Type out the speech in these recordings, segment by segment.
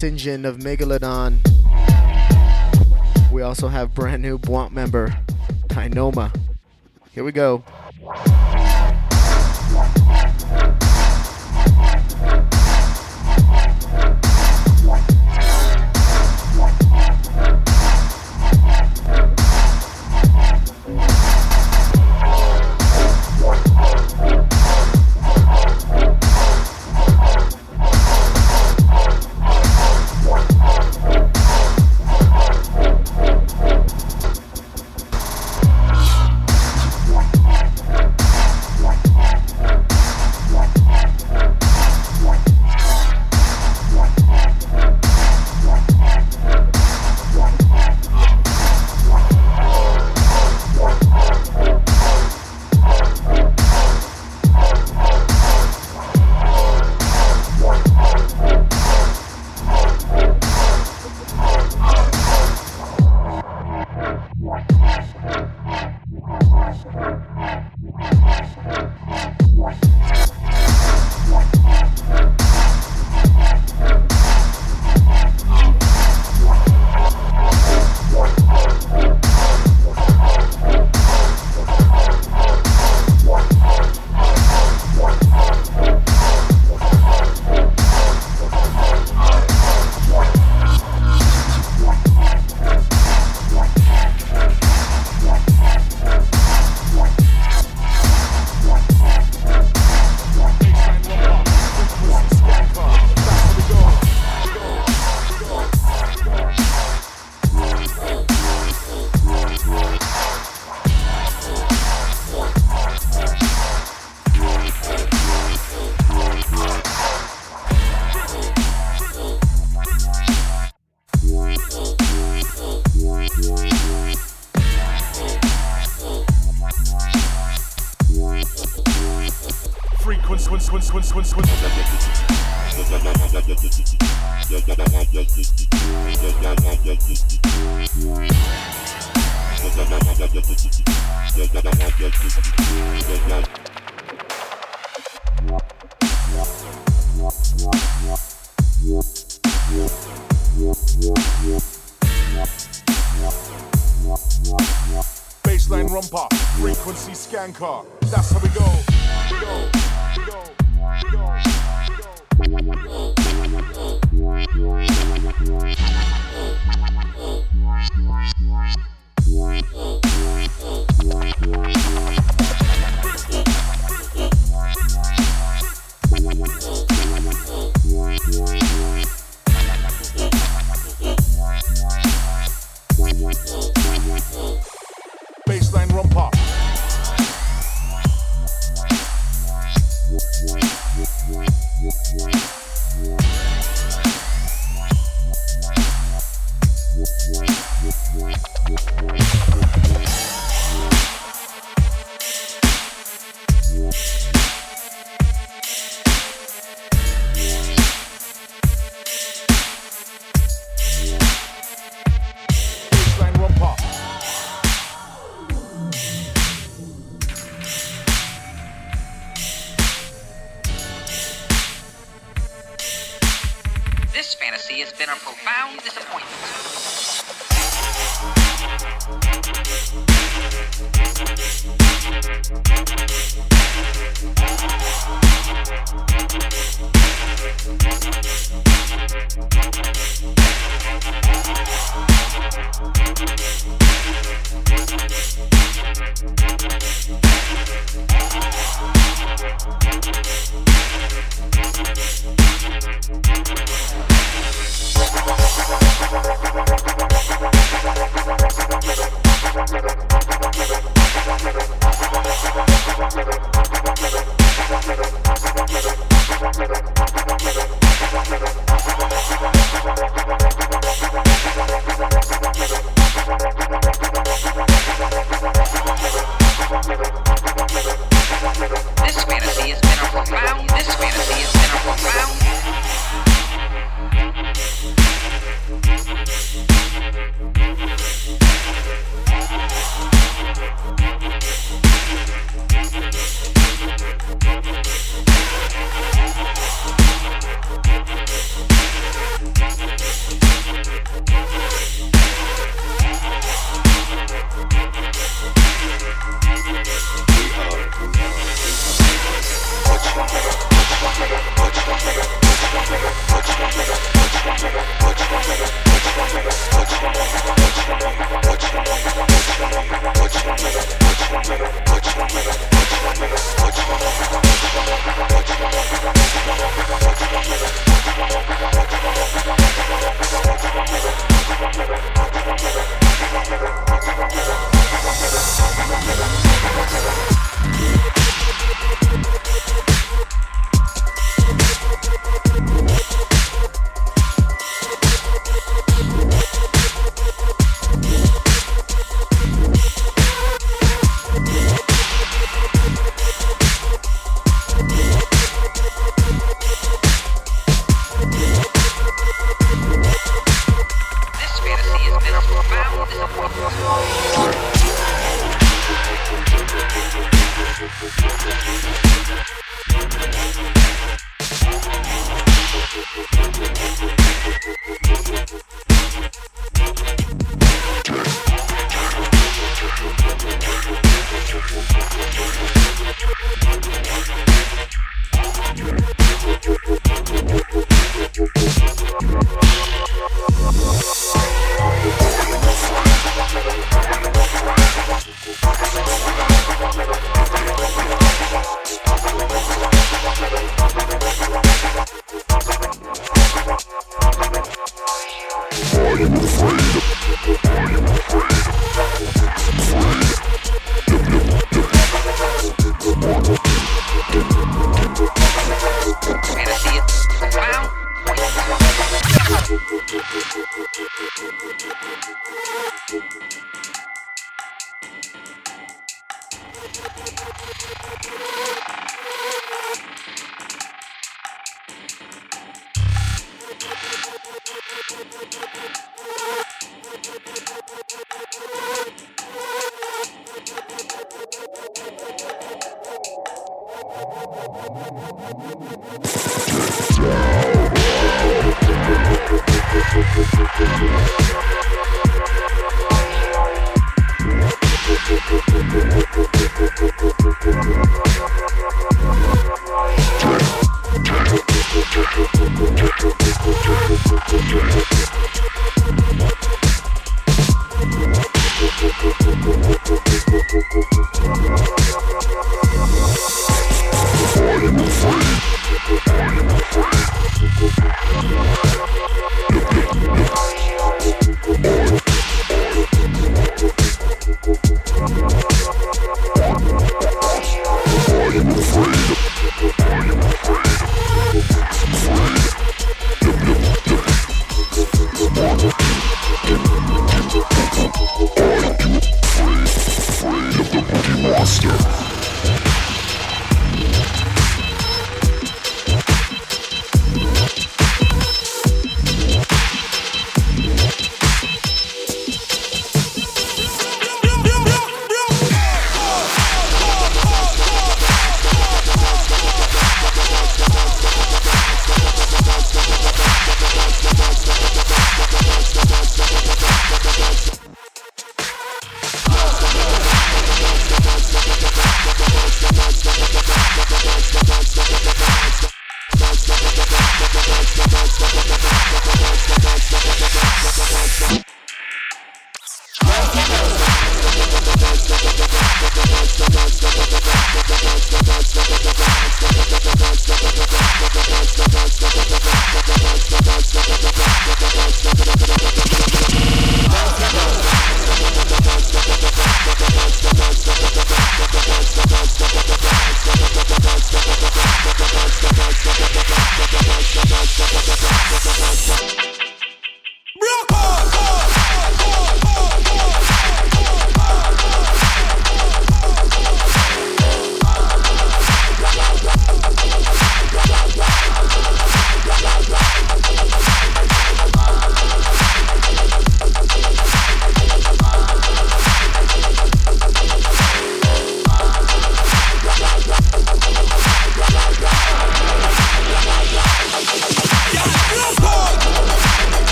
Sinjin of Megalodon. We also have brand new Bwomp member, Dynoma. Here we go.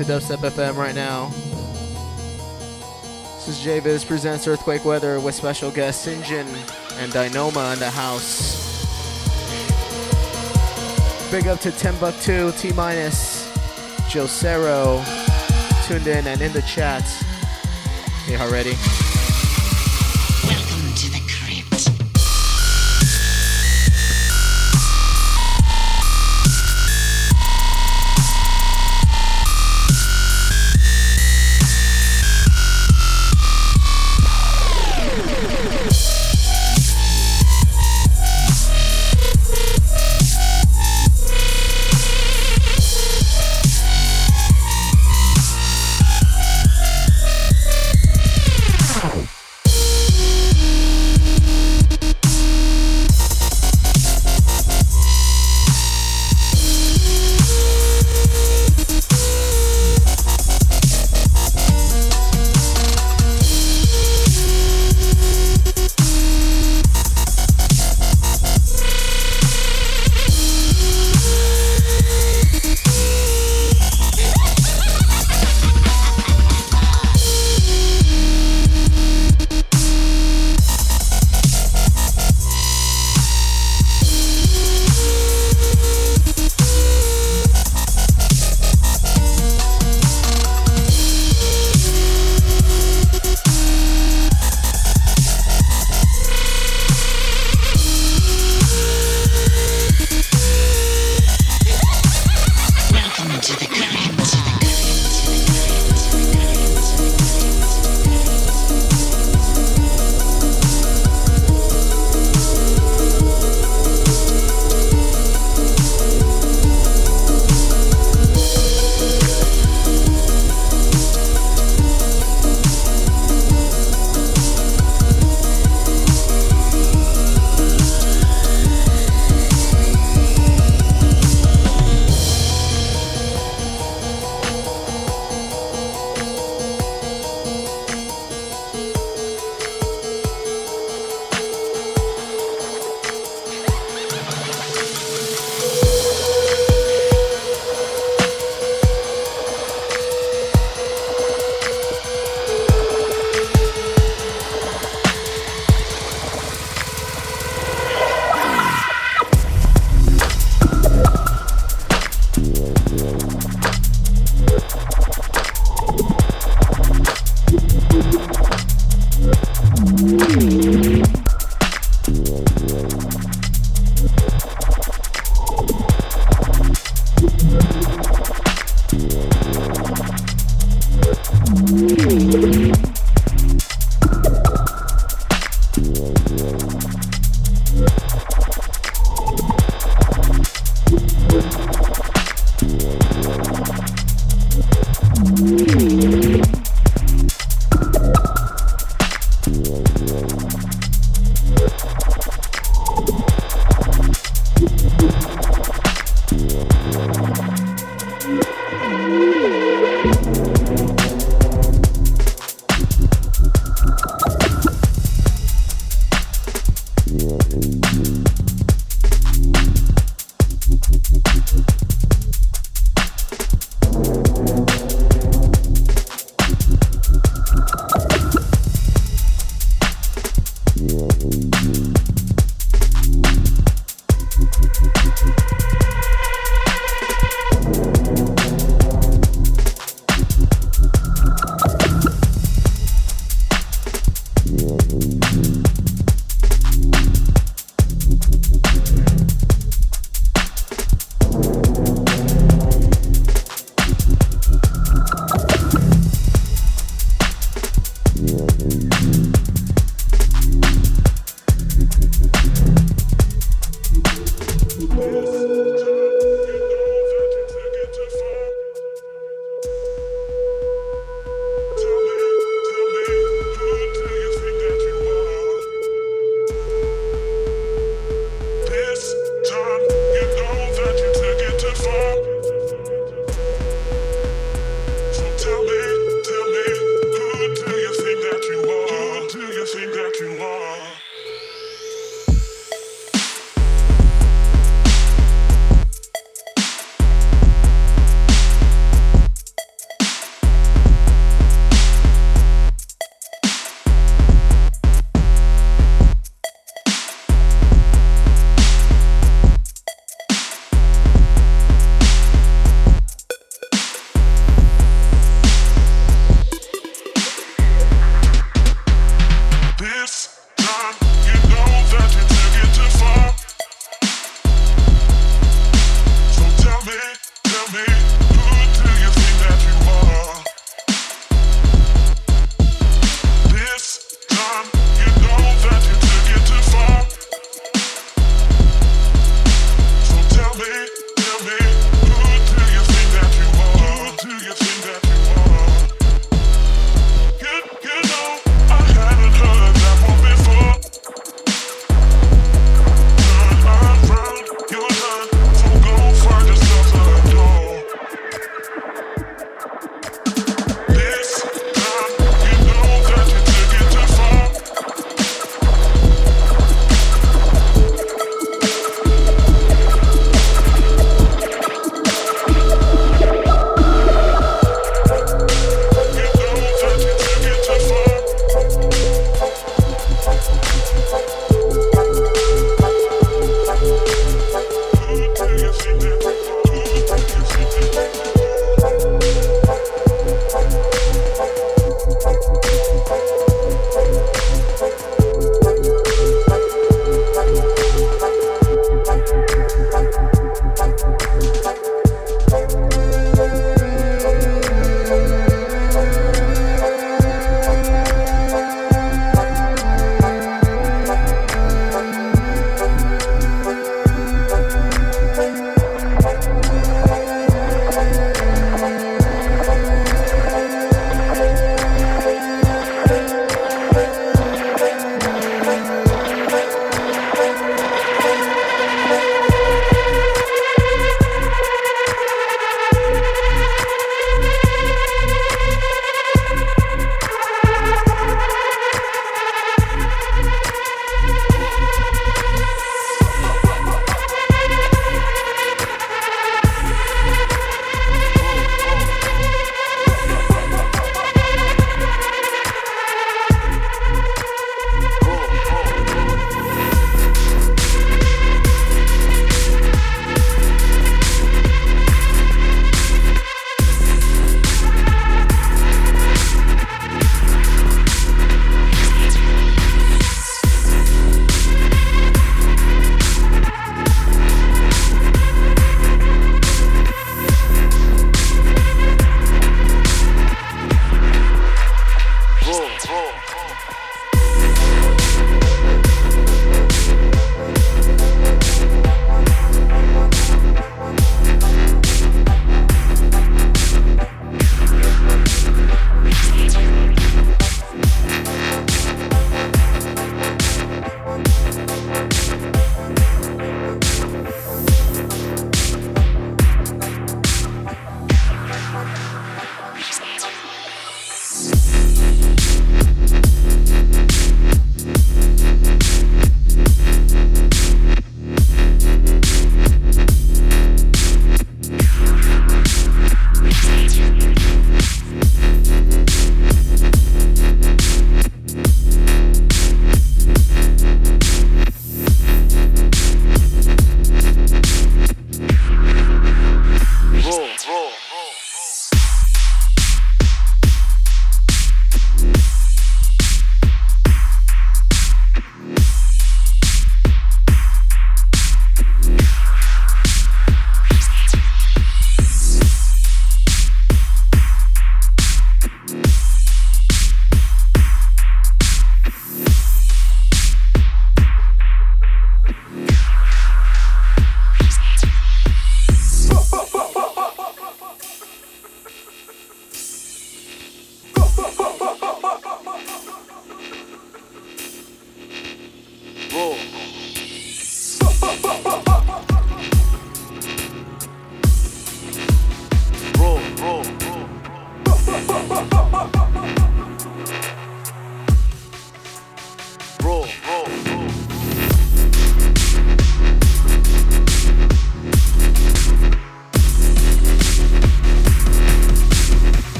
Are Dubstep FM right now. This is JVIZ presents Earthquake Weather with special guests Sinjin and Dynoma in the house. Big up to Timbuktu, T minus, Josero, tuned in and in the chat. You ready?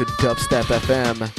Into Dubstep FM.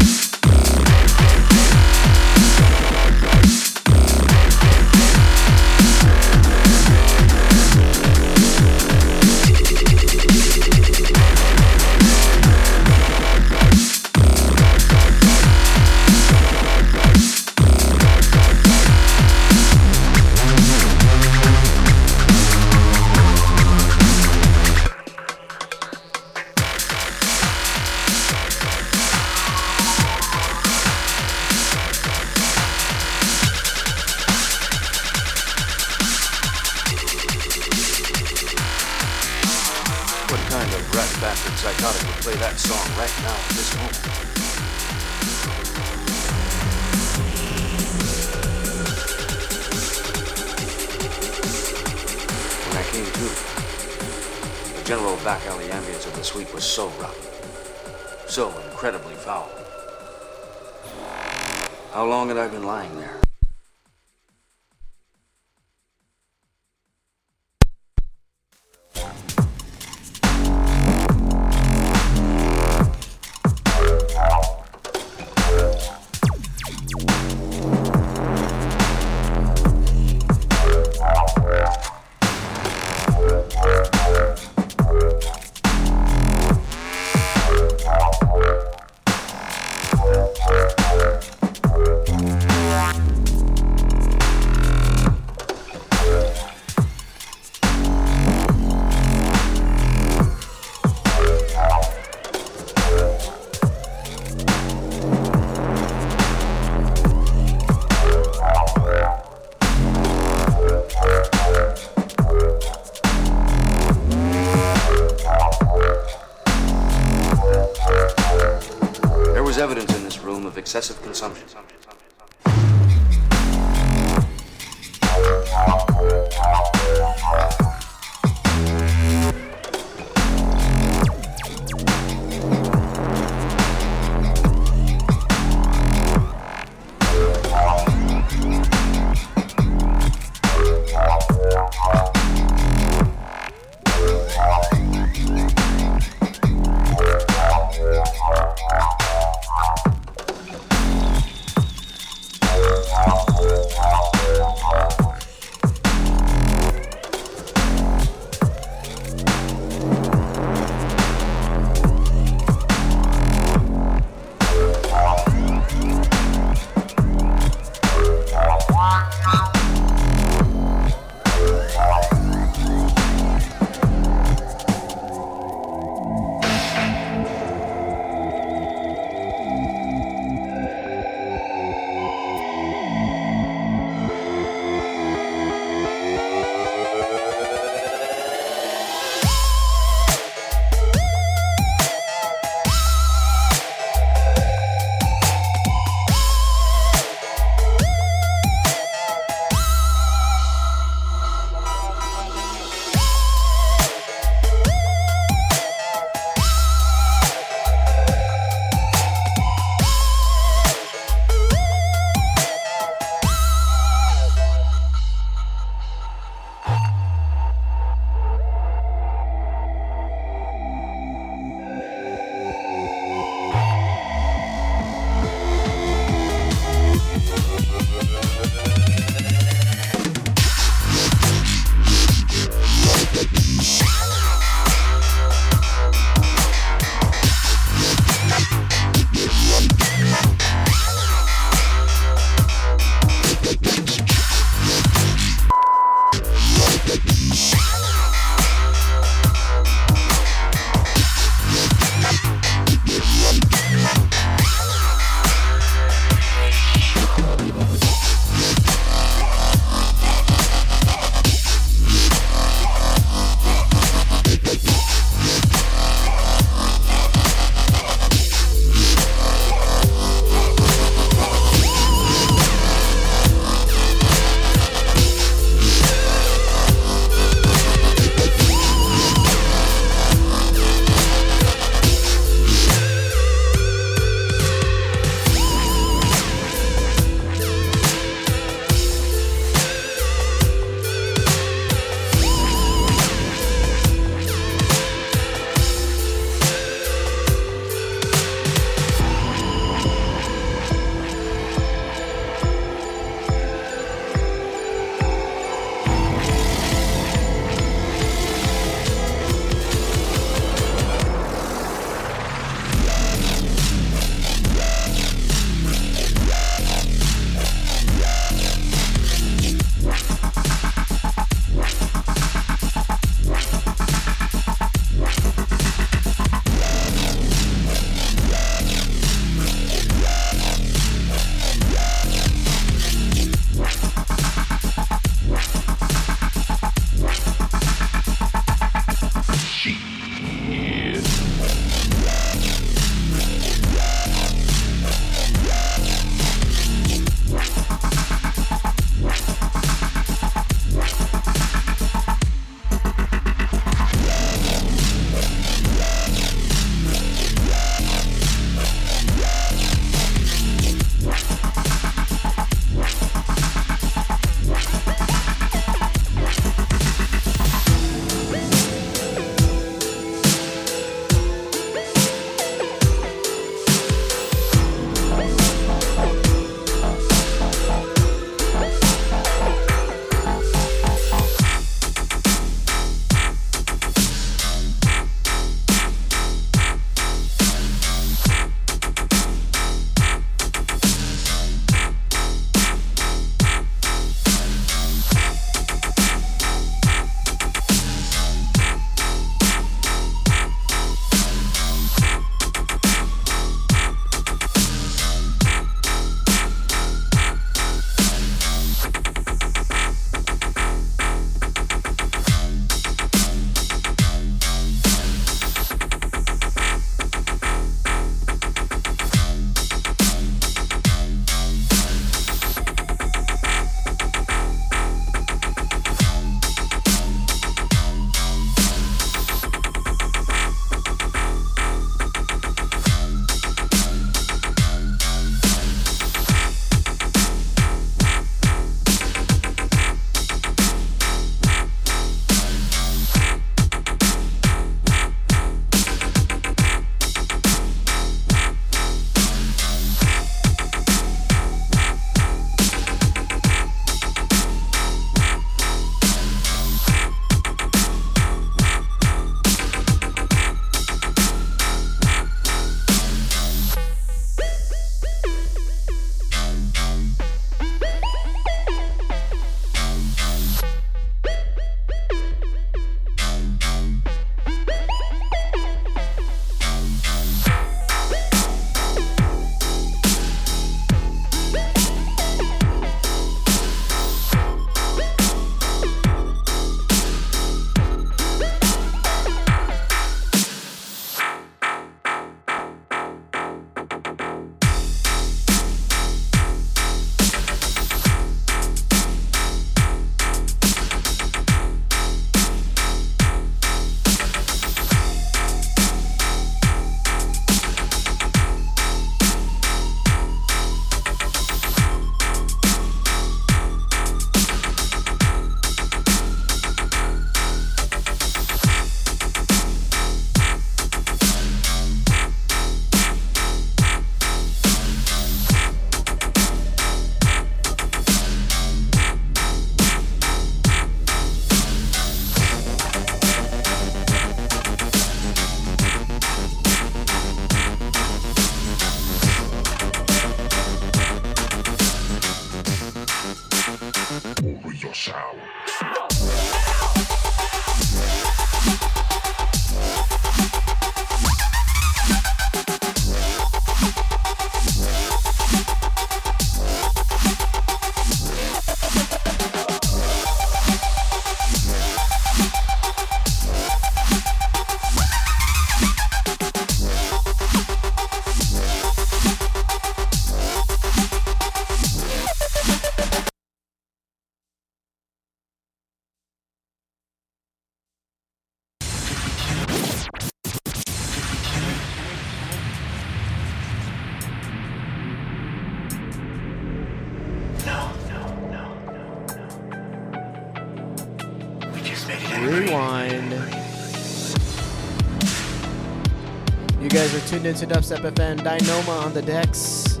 Tuned into Dubstep FM. Dynoma on the decks.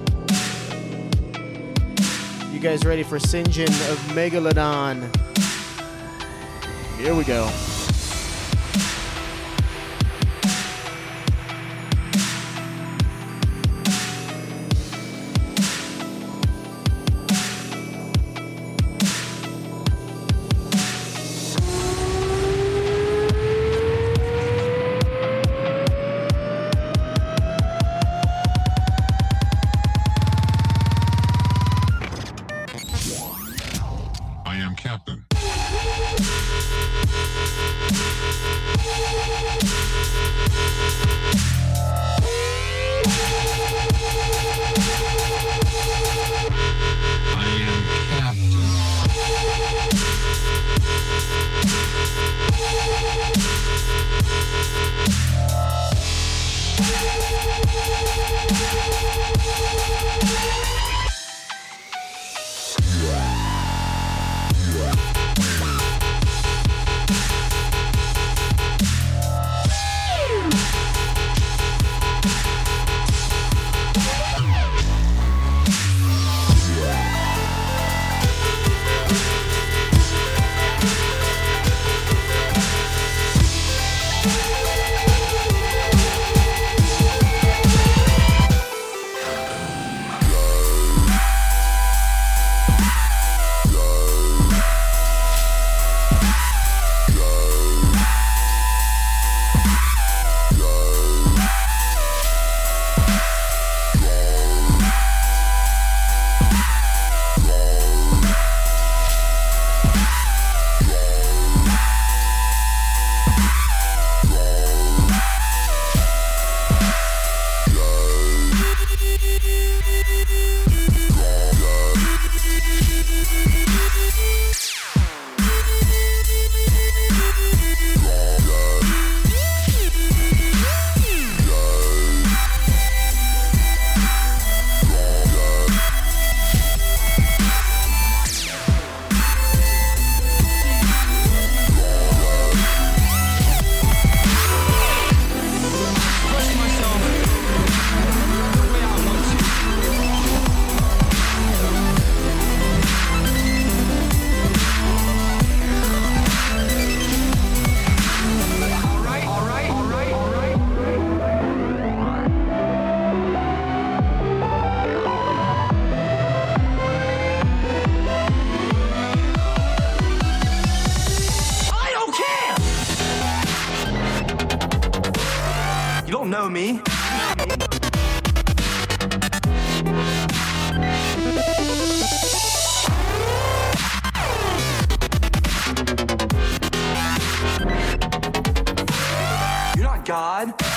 You guys ready for Sinjin of Megalodon? Here we go. You don't know me. You're not God.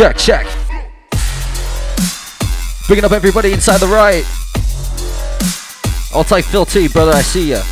Check, check. Bringing up everybody inside the right. I'll take Phil T, brother, I see ya.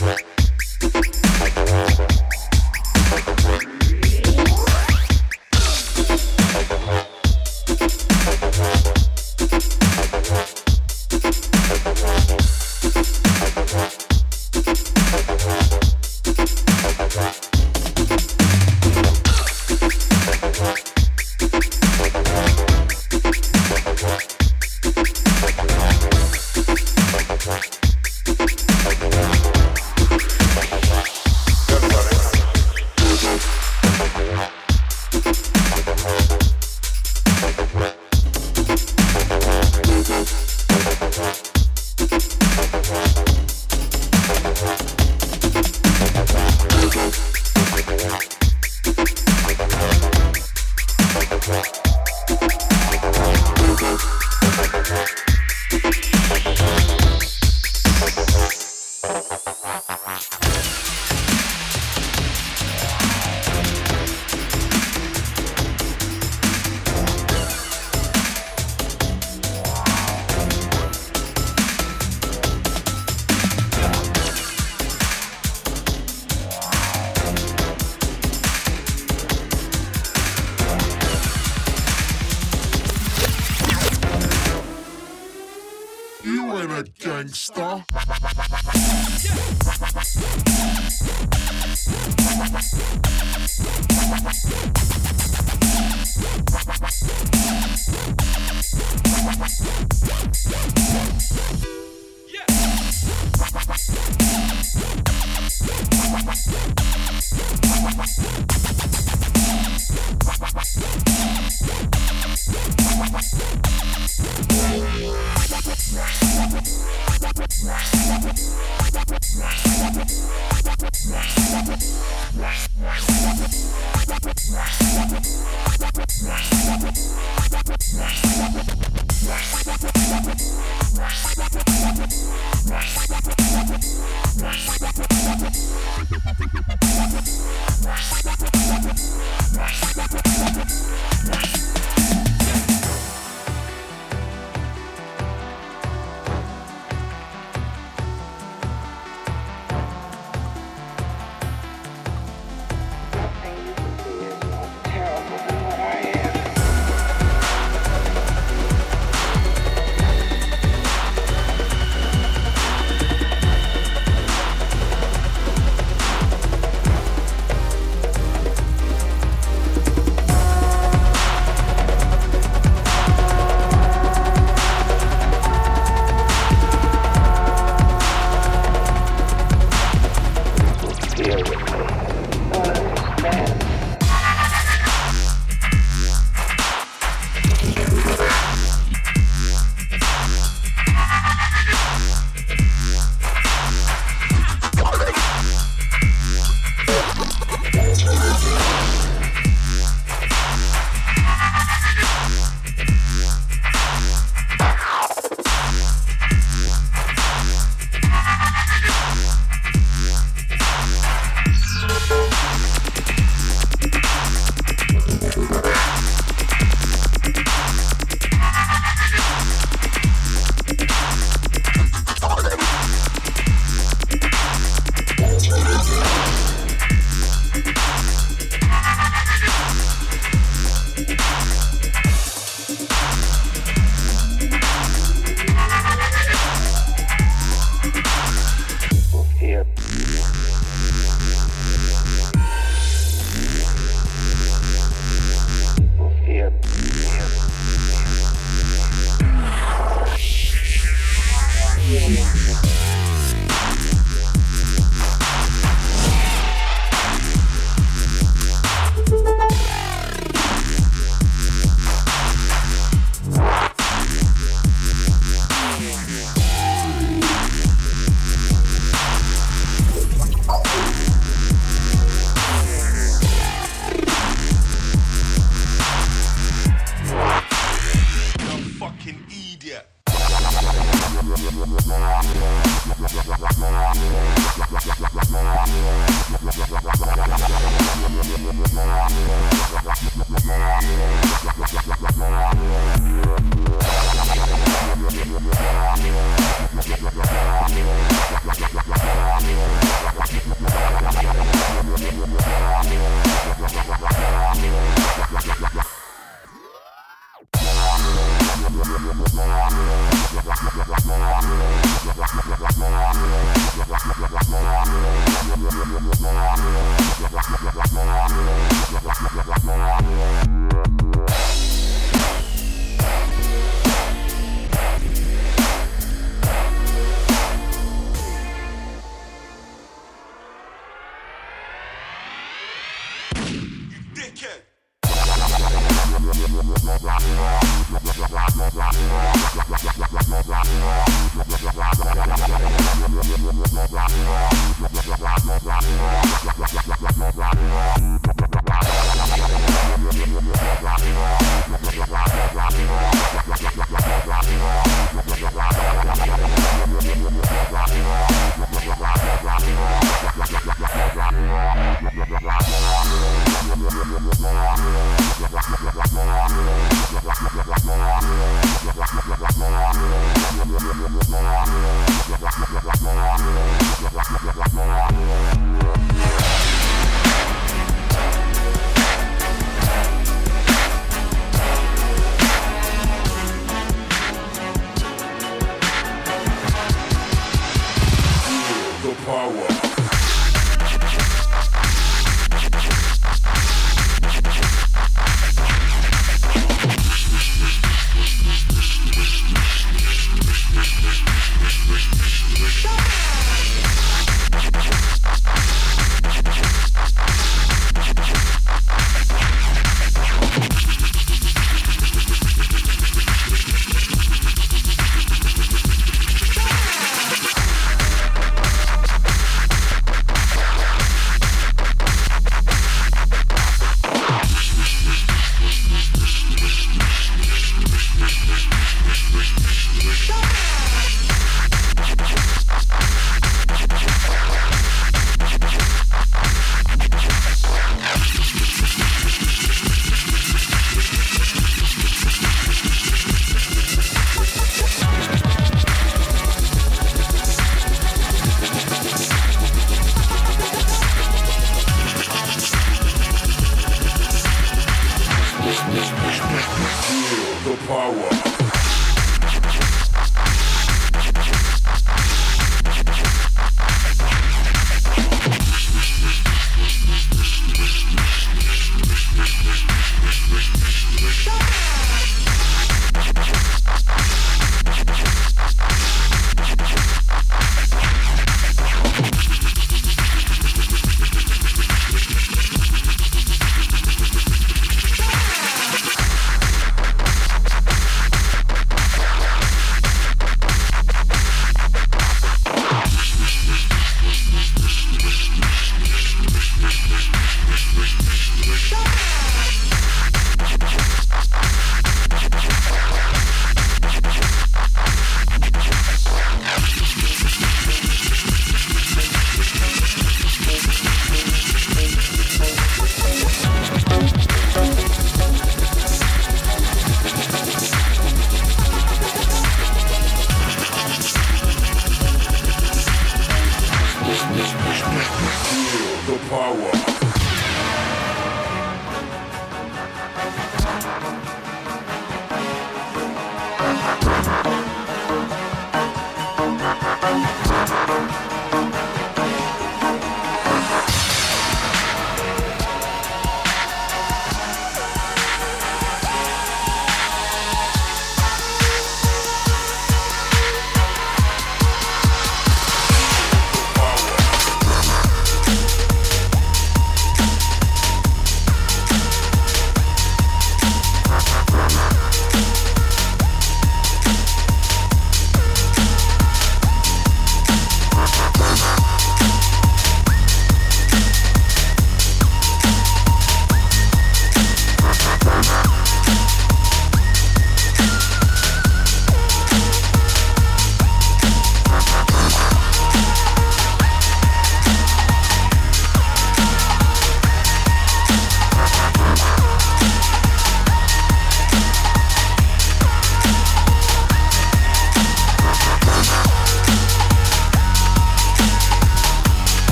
Management.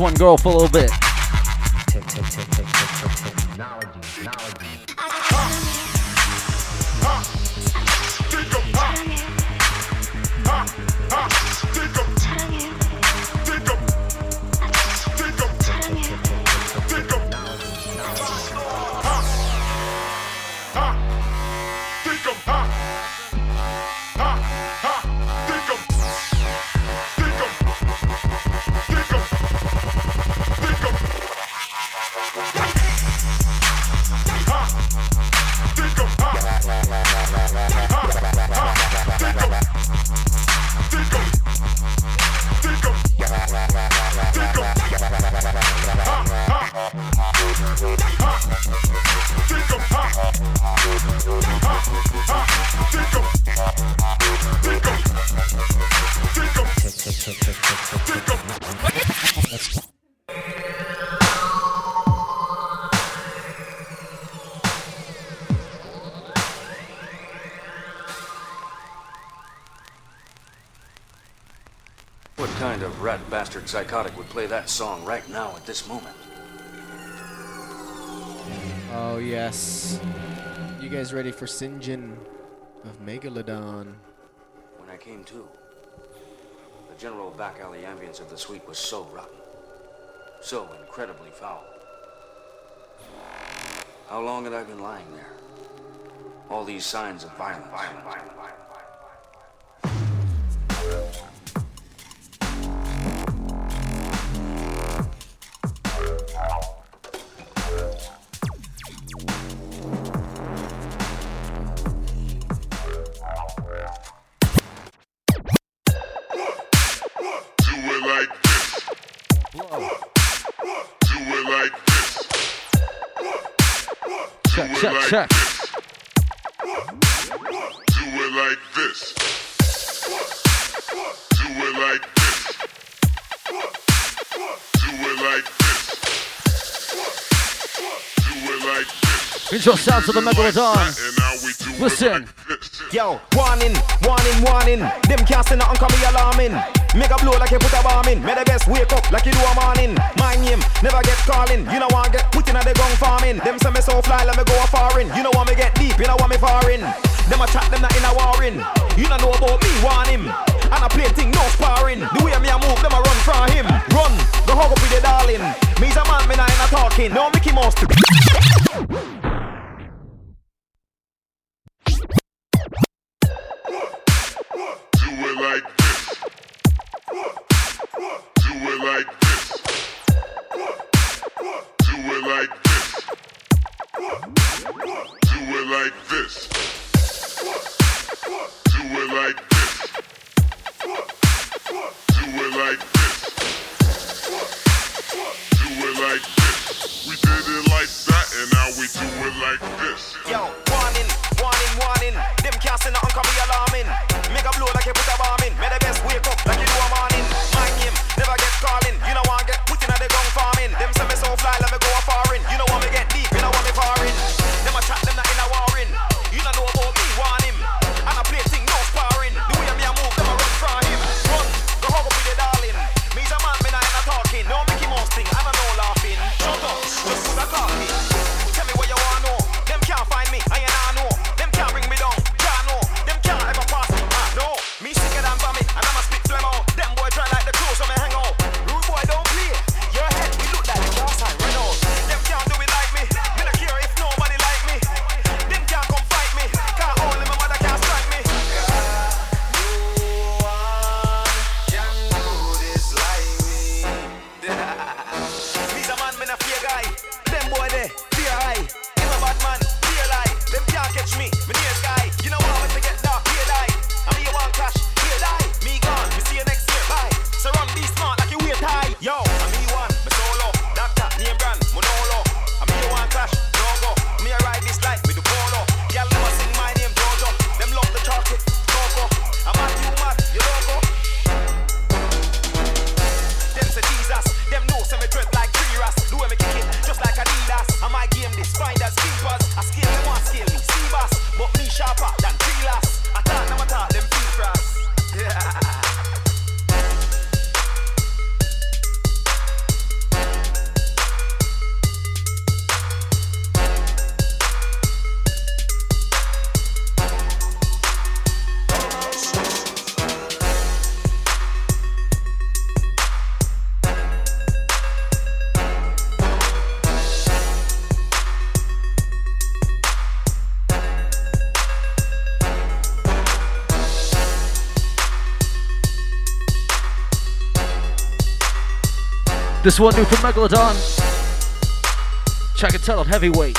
One girl for a little bit. Psychotic would play that song right now at this moment? Oh, yes. You guys ready for Sinjin of Megalodon? When I came to, the general back alley ambience of the suite was so rotten, so incredibly foul. How long had I been lying there? All these signs of violence. This. Visual sounds of the Megalodon. It Listen. Yo, warning, warning, warning. Them can't say nothing come me alarming. Make a blow like you put a bomb in. May the best wake up like you do a morning. My name never get calling. You know want get put in a the gun farming. Them say me so fly, let me go a foreign. You know want me get deep, you know want me foreign. Them a chat, them not in a warring. You don't know about me, want him. And I play thing, no sparring. The way me a move, them a run from him. Run, go hug up with the darling. Me's a man, me not in a talking. No Mickey Mouse. Like this. Do it like this. Do it like this. Do it like this. Do it like this. Do it like this. Do it like this. We did it like that and now we do it like This one new from Megalodon. Check it out, heavyweight.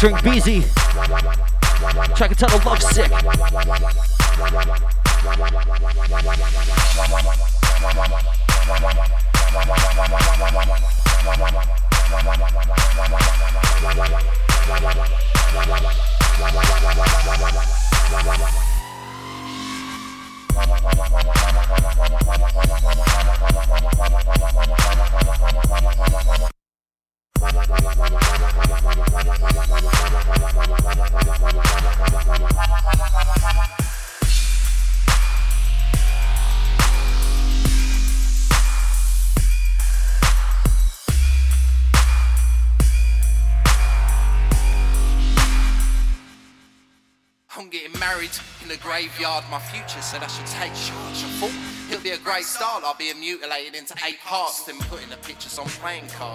featuring Beezy. being mutilated into eight parts, and putting the pictures on playing cards.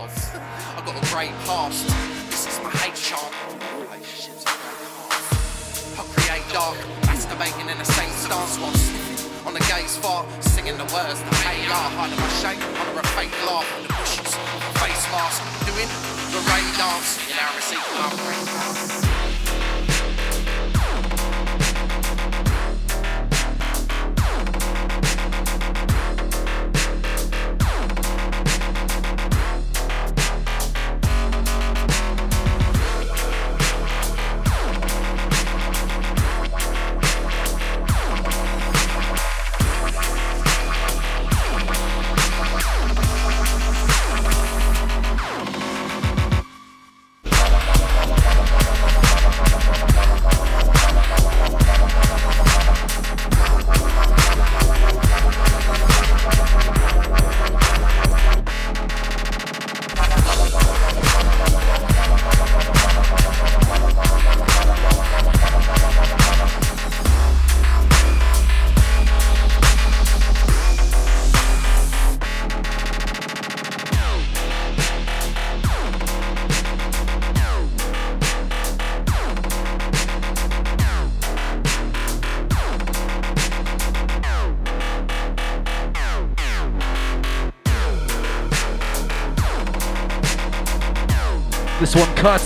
Cut.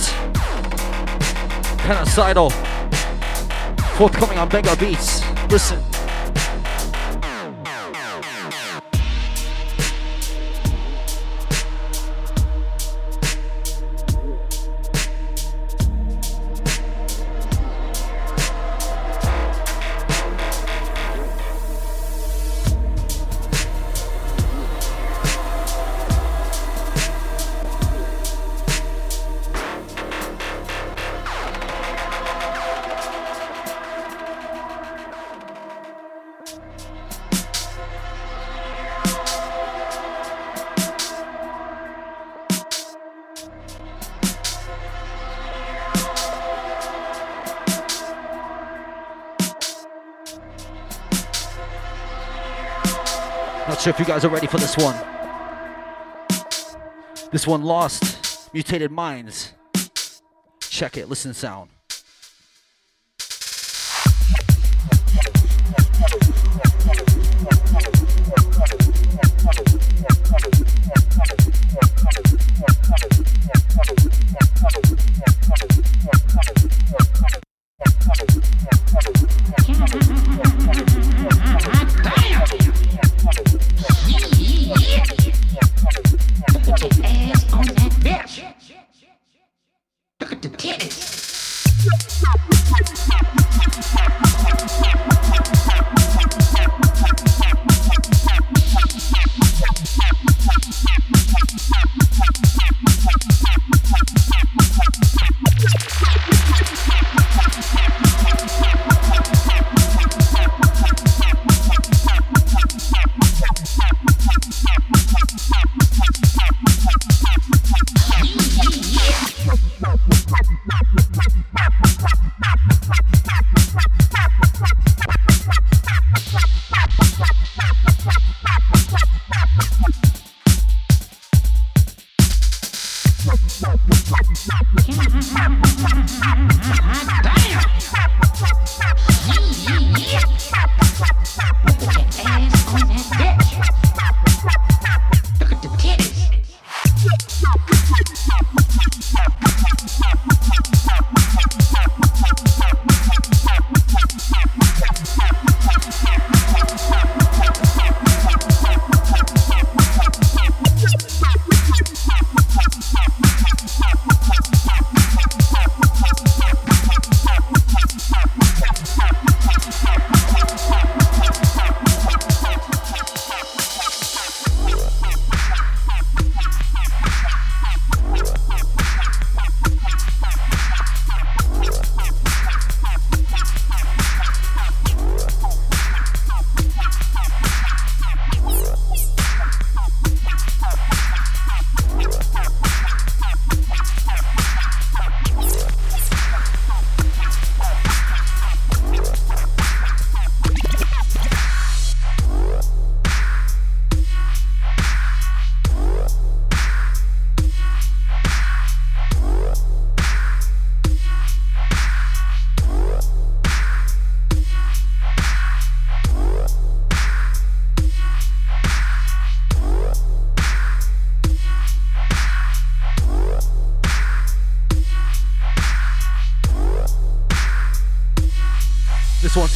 Penicidal. Forthcoming on Bengal Beats. Listen. sure if you guys are ready for this one. This one lost, mutated minds. Check it, listen sound. to pivot.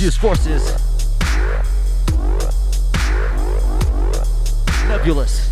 Fuse Forces. Nebulous.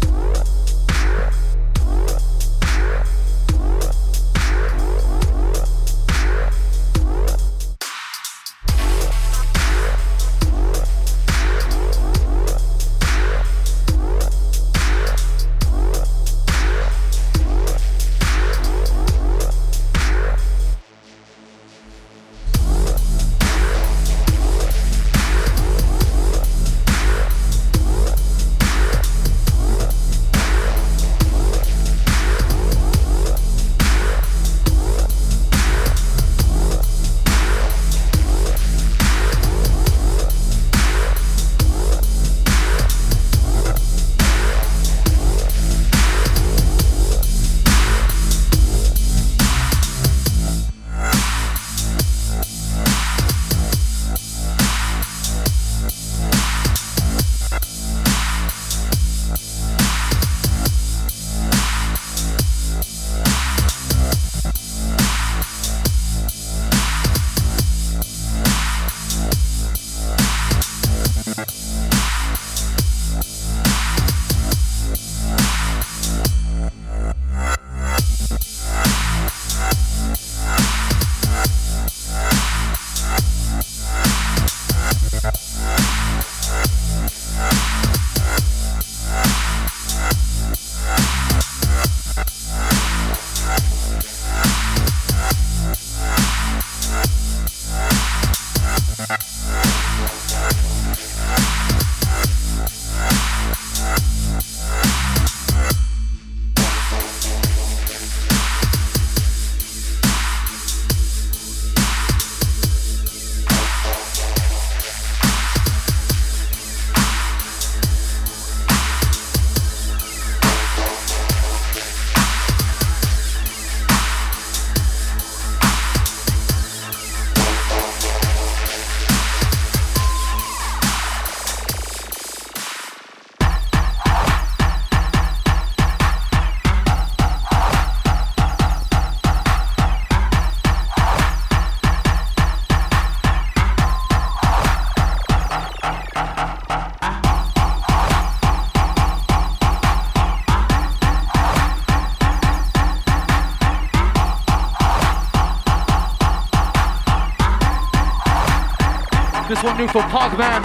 New for Pogman.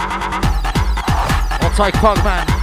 I'll take Pogman.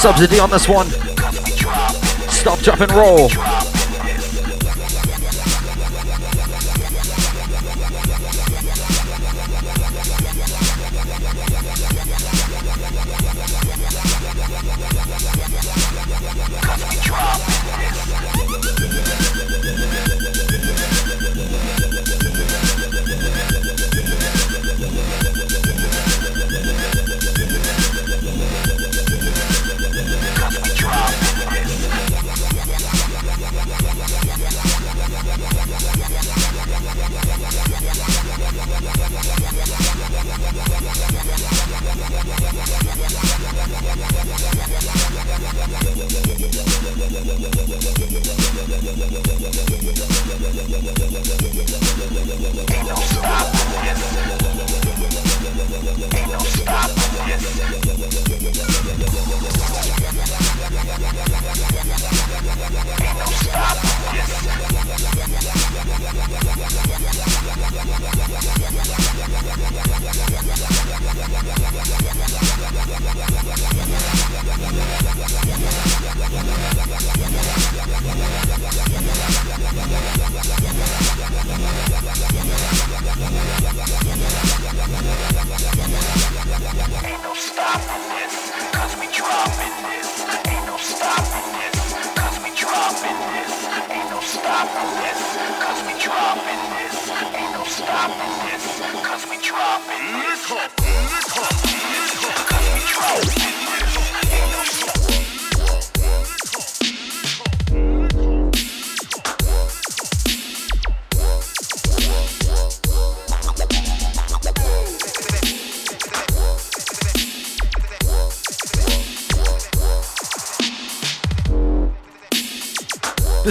Subsidy on this one. Stop, drop, and roll.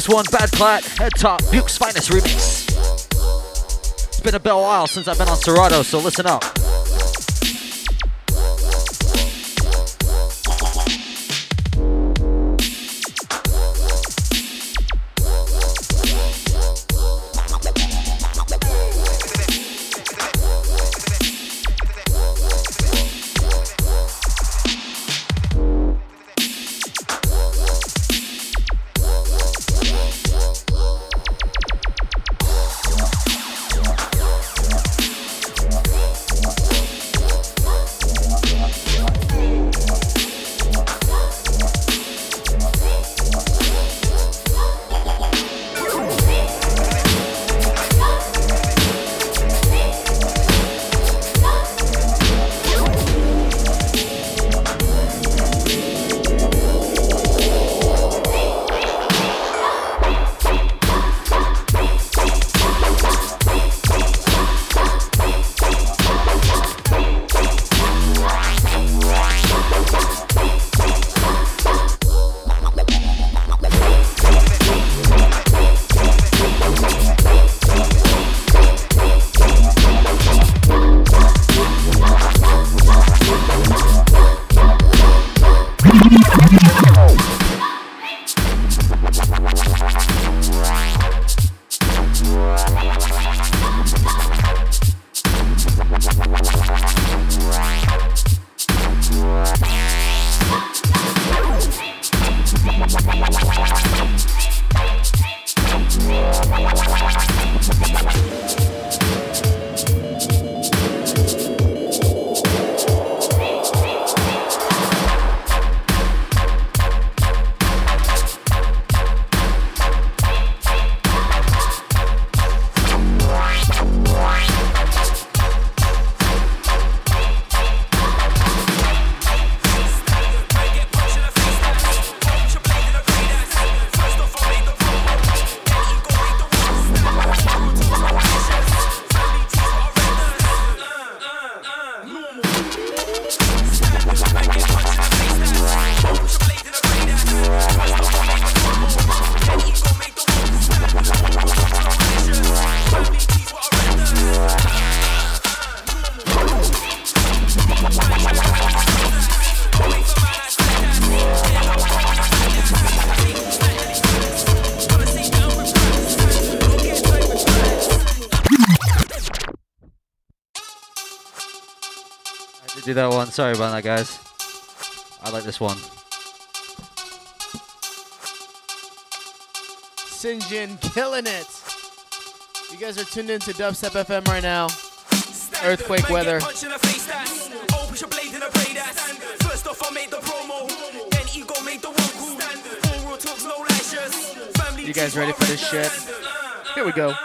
One, Badklaat, Head Top, Bukez Finezt Remix. It's been a bit while since I've been on Serato, so listen up. Sorry about that, guys. I like this one. Sinjin killing it. You guys are tuned into Dubstep FM right now. Earthquake weather. You guys ready for this shit? Here we go.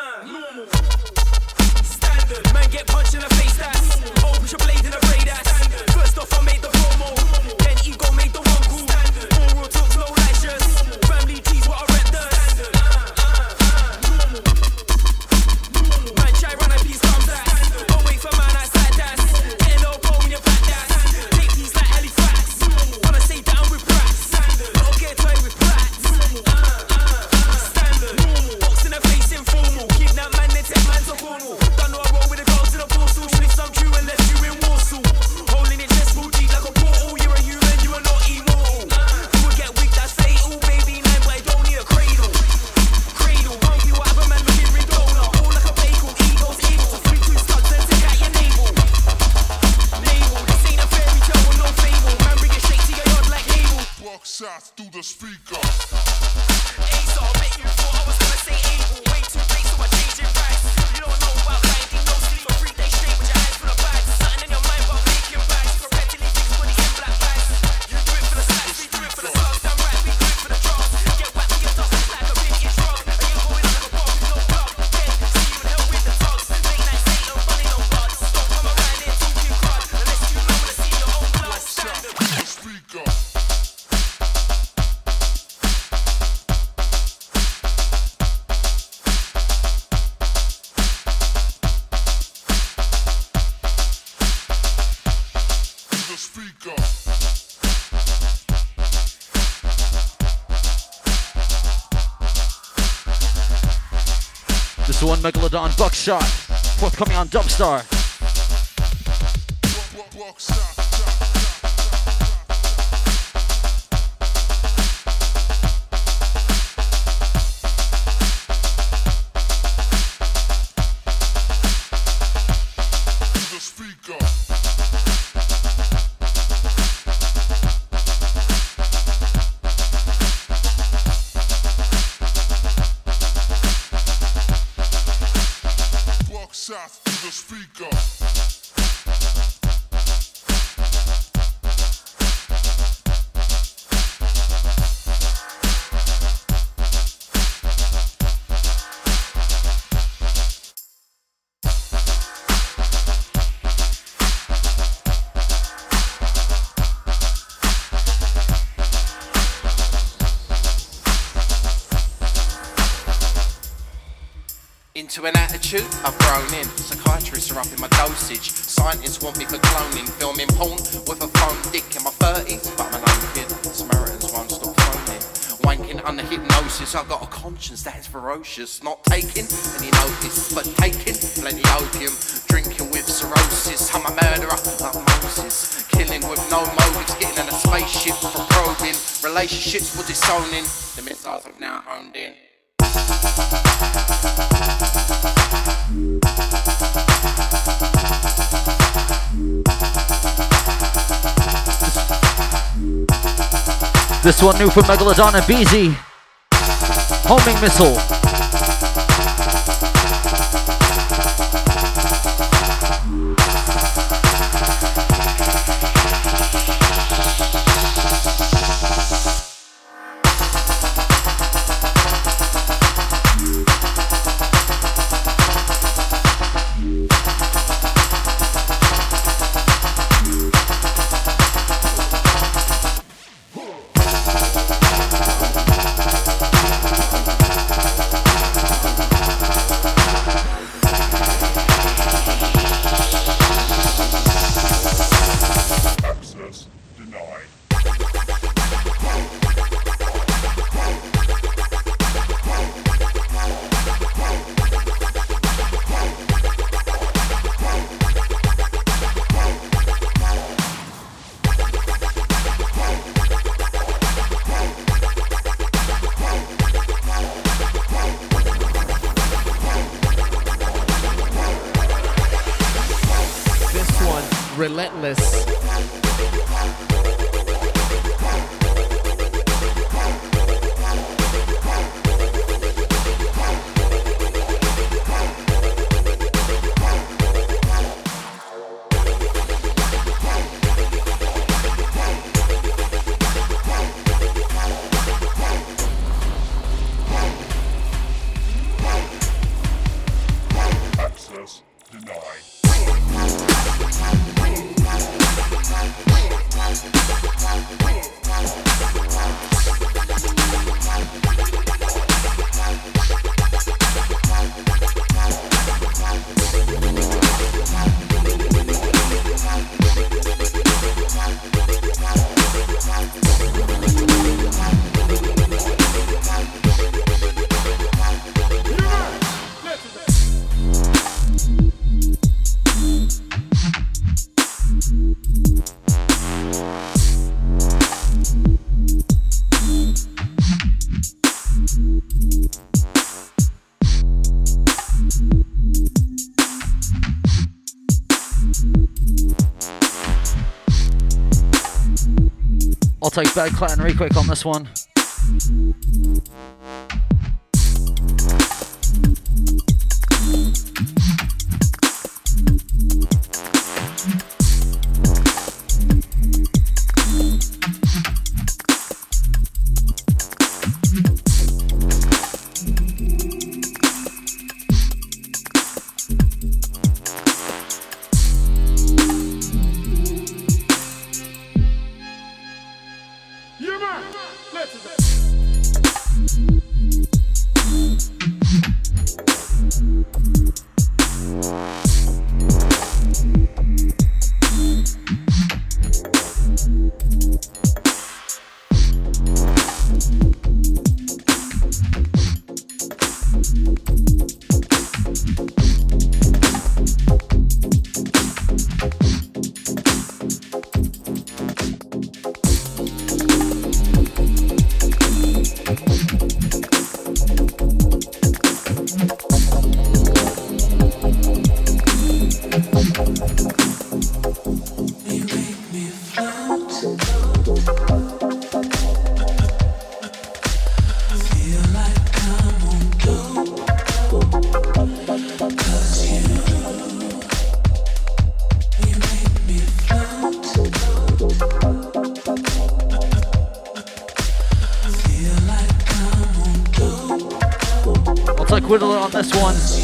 Shark, forthcoming on Dubstar. Into an attitude I've grown in. Psychiatrists are upping my dosage. Scientists want me for cloning. Filming porn with a phone dick in my 30s, but I'm an own kid. Samaritans won't stop phoning. Wanking under hypnosis. I've got a conscience that is ferocious. Not taking any notice, but taking plenty opium. Drinking with cirrhosis. I'm a murderer like Moses. Killing with no motives. Getting in a spaceship for probing. Relationships were disowning. The missiles have now honed in. This one new for Megalodon and BZ. Homing missile. I'll take Badklaat really quick on this one. This one.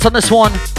out on this one.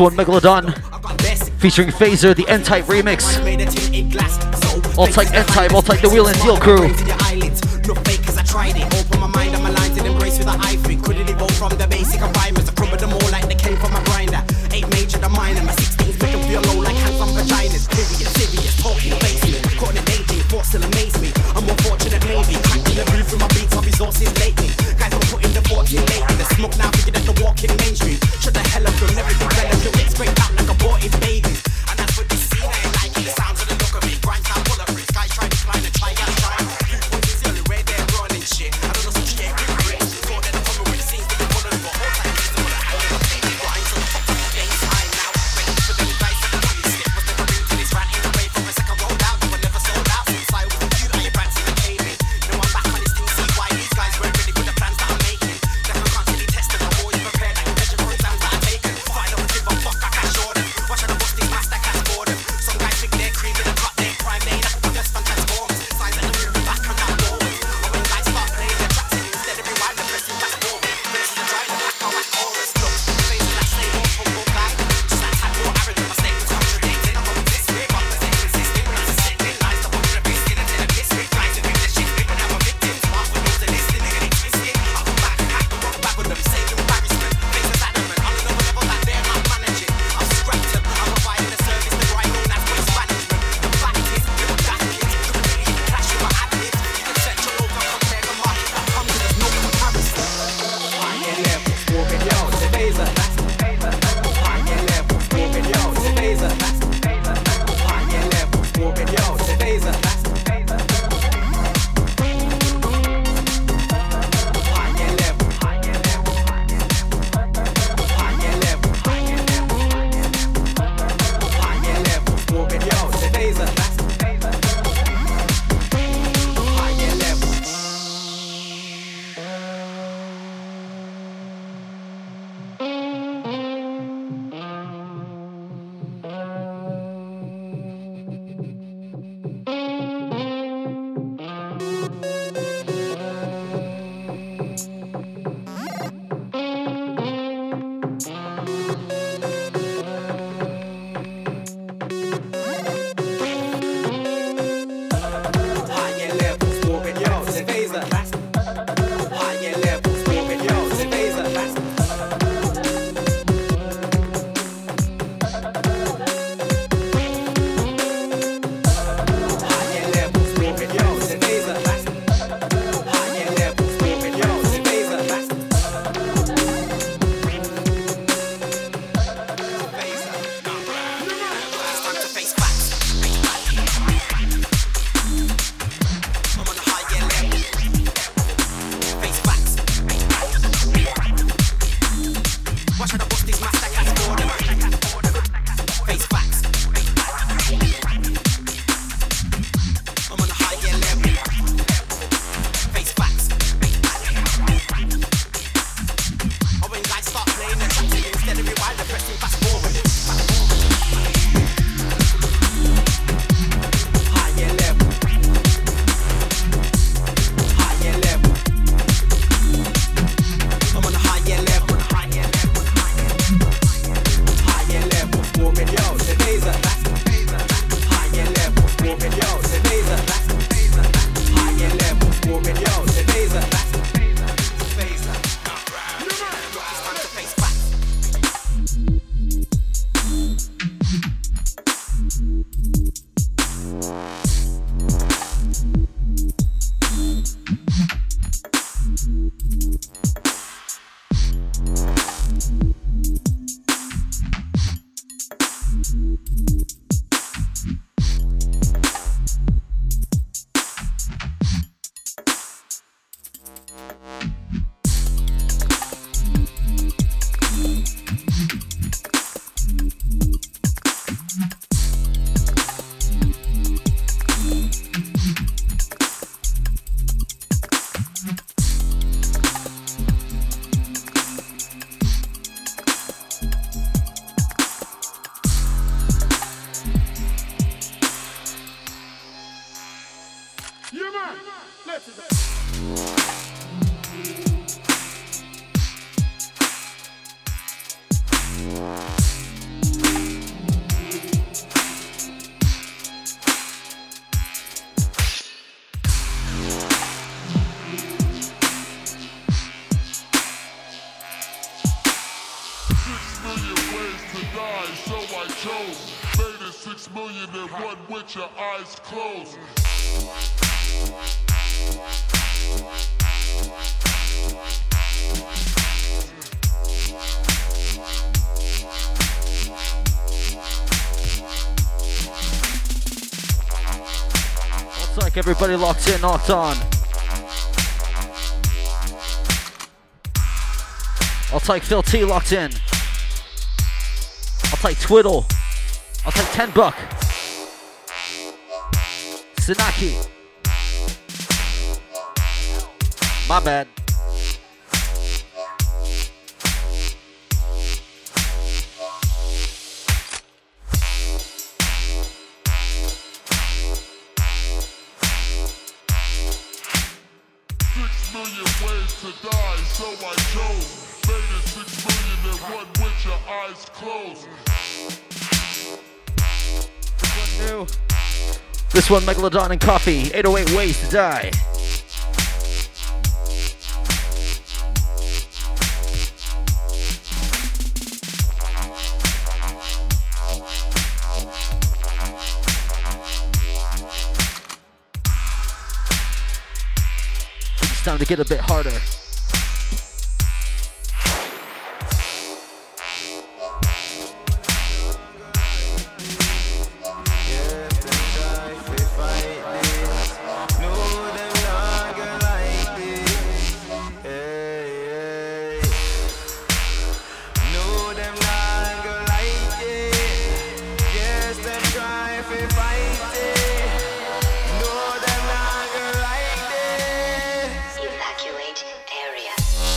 one, Megalodon, featuring Phaser, the N-Type remix. All type N-Type, all type the Wheel and Deal crew. With your eyes closed. Looks like everybody locked in, locked on. I'll take Phil T locked in. I'll take Twiddle. I'll take 10 buck. Sinaki. My bad. One, Megalodon and Coffee. 808 Ways to Die. It's time to get a bit harder.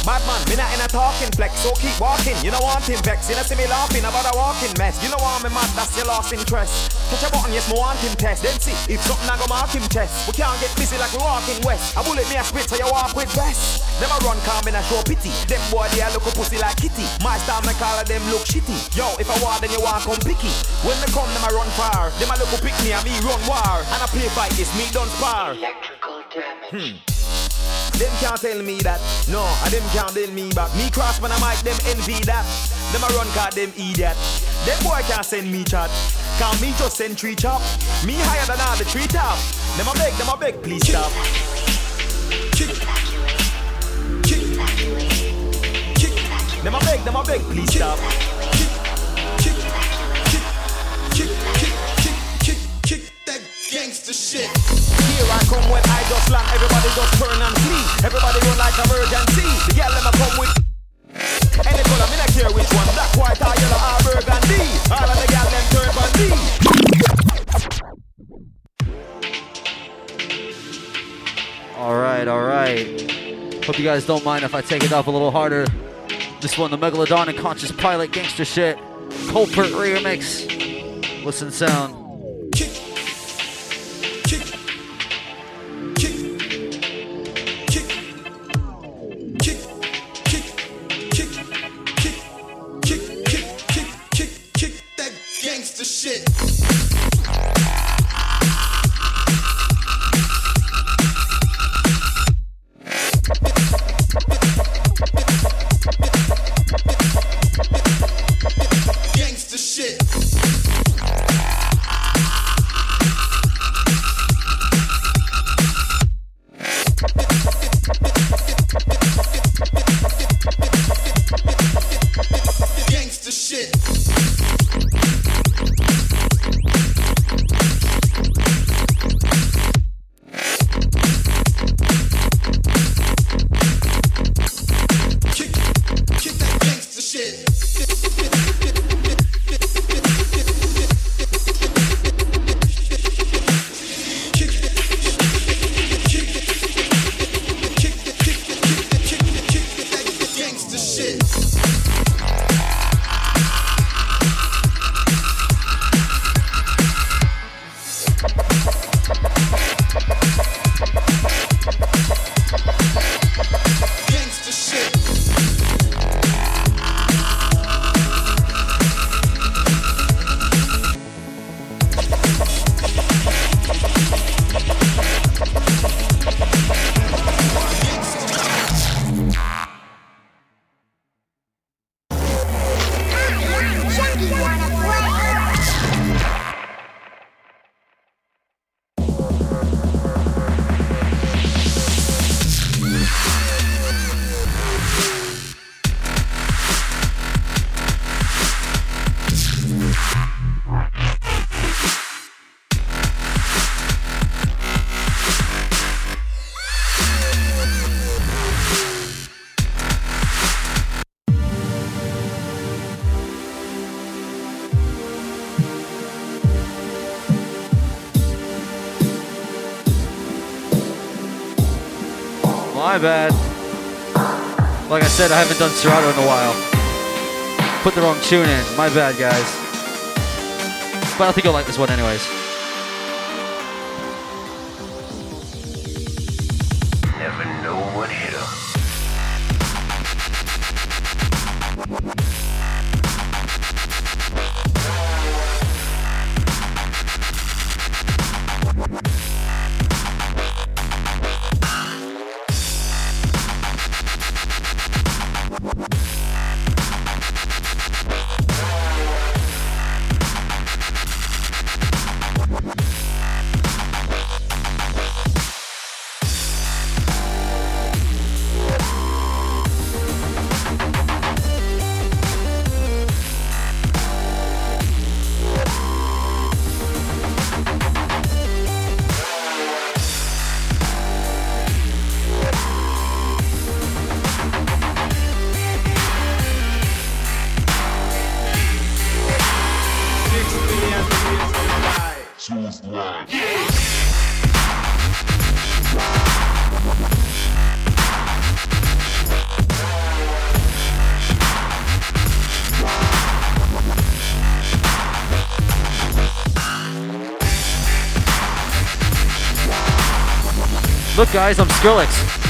Madman, me not in a talking flex, so keep walking. You don't want him vex, you don't see me laughing about a walking mess. You know why me mad, that's your lost interest. Touch a button, yes, me want him test. Then see if something I go mark him chest. We can't get busy like we walking west. A bullet me a spit, so you walk with. Them a run, calm in a show pity. Them boy they a look a pussy like kitty. My style me color them look shitty. Yo, if I war, then you want come picky. When me come, them I run far. Them a look a pick me and me run war. And I play fight this, me done spar. Electrical damage. Hmm. Them can't tell me that. No, and them can't tell me back. Me cross when I mic, them envy that. Them a run card, them idiot. Them boy can't send me chat. Can't me just send tree chop. Me higher than all the tree top. Them a beg, them a beg, please stop. Kick. Kick. Kick. Them a beg, them a beg, please stop. Gangsta shit. Here I come when I just land. Everybody just turn and flee. Everybody run like emergency. The girl them a come with. Any color, me not care which one. Black, white, or yellow, or burgundy. All of the girl them turn me. All right, all right. Hope you guys don't mind if I take it up a little harder. This one, the Megalodon and Conscious Pilot gangster shit. Culprit remix. Listen sound. My bad. Like I said, I haven't done Serato in a while. Put the wrong tune in. My bad, guys. But I think you'll like this one anyways. Look, guys, I'm Skrillex.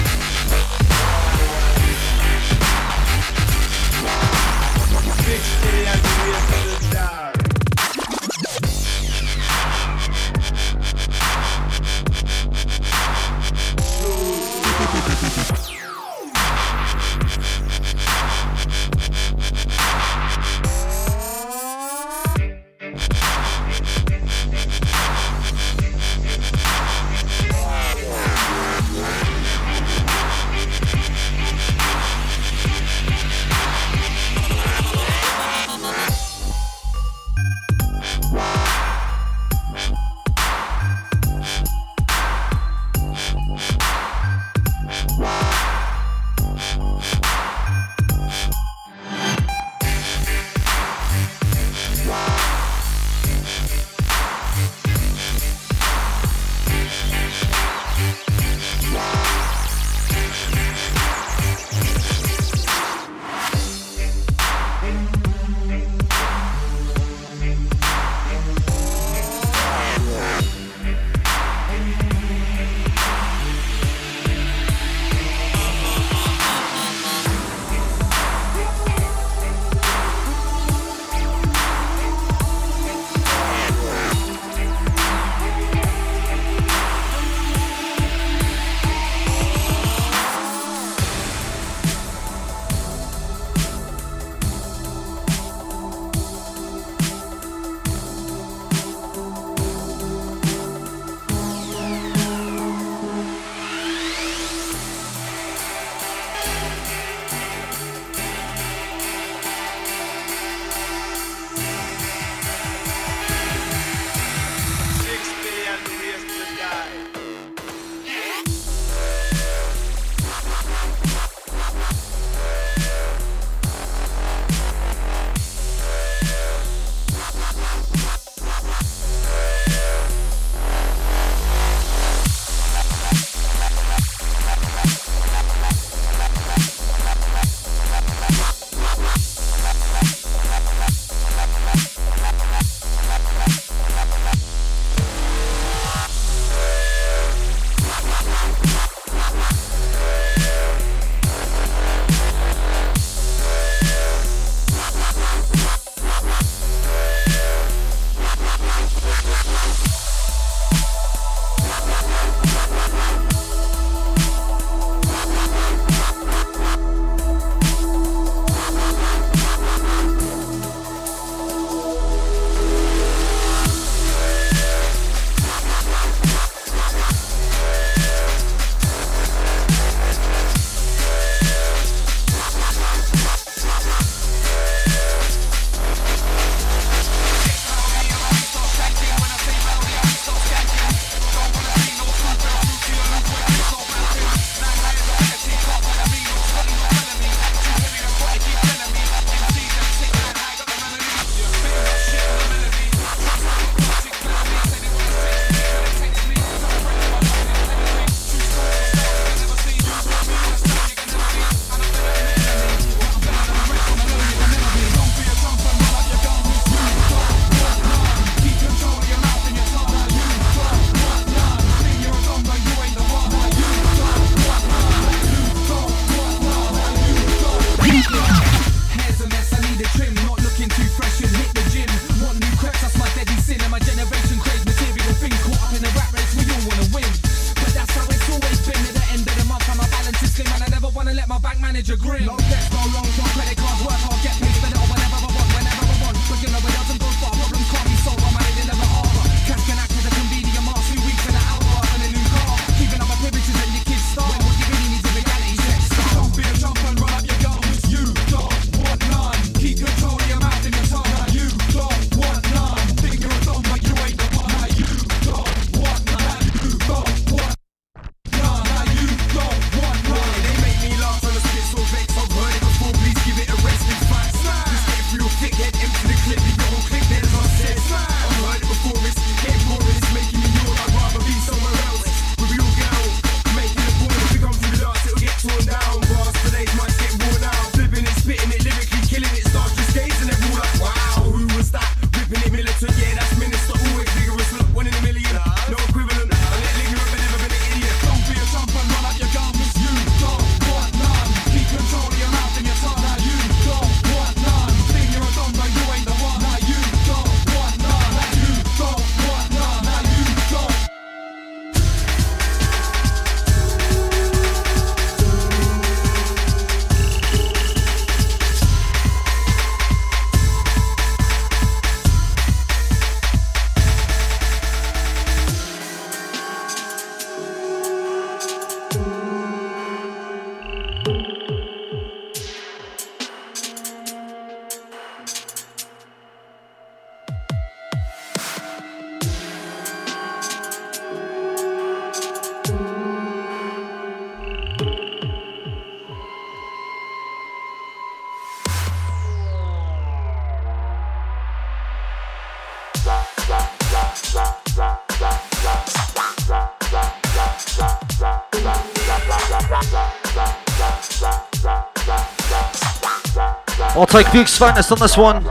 Like Bukez Finezt on this one.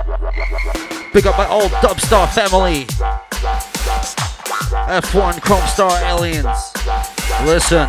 Big up my old Dubstar family. F1 Chrome Star Aliens. Listen.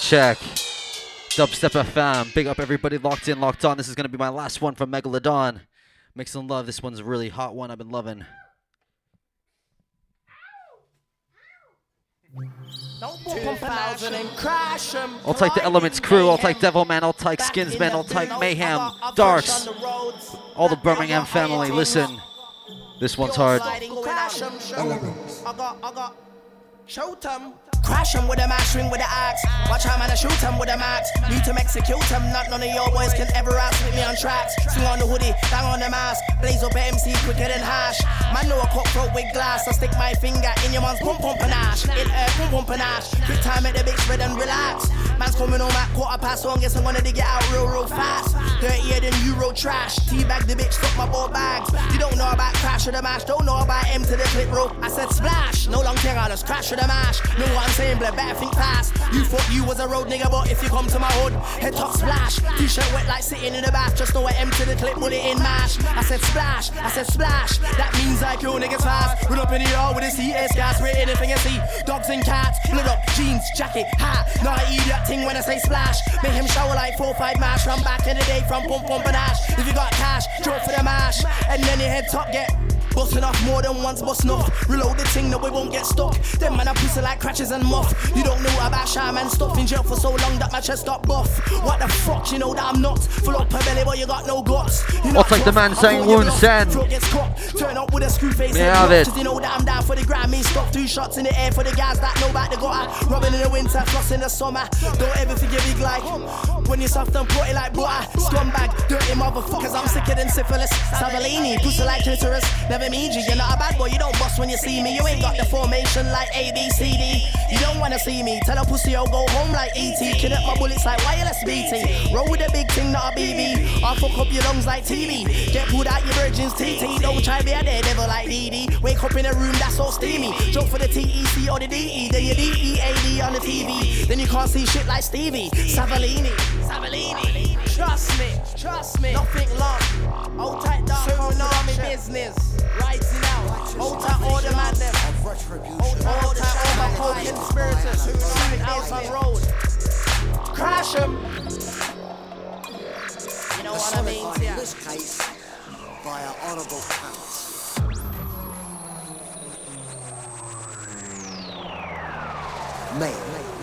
Check, check. Dubstep FM. Big up everybody locked in, locked on. This is going to be my last one from Megalodon. Make some love. This one's a really hot one I've been loving. I'll take the Elements crew. I'll take Devilman. I'll take Skinsman. I'll take Mayhem. Darks. All the Birmingham family. Listen. This one's hard. Shoot 'em. Crash 'em with a mash ring with the axe. Watch how man I shoot 'em with a max. Need to execute 'em. Not none of your boys can ever outspit me on tracks. Swing on the hoodie, bang on the mask. Blaze up a MC quicker than hash. Man know a cutthroat with glass. I stick my finger in your man's pump pump panache. In air pump pump panache. Quick time at the big spread and relax. Man's coming home at quarter past one. Guess I'm gonna dig it out real real fast. Dirtier than Euro trash. Teabag the bitch, took my boat bags. You don't know about crash or the mash. Don't know about M to the clip rope. I said splash. No long care, I just crash or the mash. Know what Better think fast. You thought you was a road nigga, but if you come to my hood, head top splash. T-shirt wet like sitting in the bath. Just know M to the clip, it in mash. I said splash, I said splash. That means I kill niggas fast. Run up in the yard with a CS gas, rate anything you see. Dogs and cats, blood up, jeans, jacket, hat. Now I eat that thing when I say splash. Make him shower like four five mash. Run back in the day from pump pump and ash. If you got cash, drop for the mash, and then your head top get. Busting off more than once, bust enough. Reload the thing that we won't get stuck. Them man a pussy like crutches and muff. You don't know about shaman stuff in jail for so long that my chest got buff. What the fuck, you know that I'm not full up a belly, but you got no guts. You I'll take the man saying wound send. Turn up with a screw face. Me have it. You know that I'm down for the Grammy stuff. Two shots in the air for the guys that know about the gutter. Rubbing in the winter, floss in the summer. Don't ever forget big like when you're soft and putty like butter. Scumbag, dirty motherfuckers. I'm sicker than syphilis. Savellini, pussy like clitoris. Never mean you. You're not a bad boy. You don't bust when you see me. You ain't got the formation like A B C D. You don't wanna see me. Tell a pussy I'll go home like ET. Kill up my bullets like wireless BT. Roll with a big thing, not a BB. I'll fuck up your lungs like TV. Get pulled out your virgin's TT. Don't try be a daredevil like DD. Wake up in a room that's all steamy. Jump for the TEC or the DE. Then you DEAD on the TV. Then you can't see shit like Stevie. Savellini. Savellini. Trust me, trust me. Nothing long. Hold tight, dark Soon army business. Rising out. Hold tight, all the madness. Hold, tight, all my cold conspirators. Soon out on road. Crash 'em. You know what I mean? Personified in Yeah. this case by our honourable cunts. Me.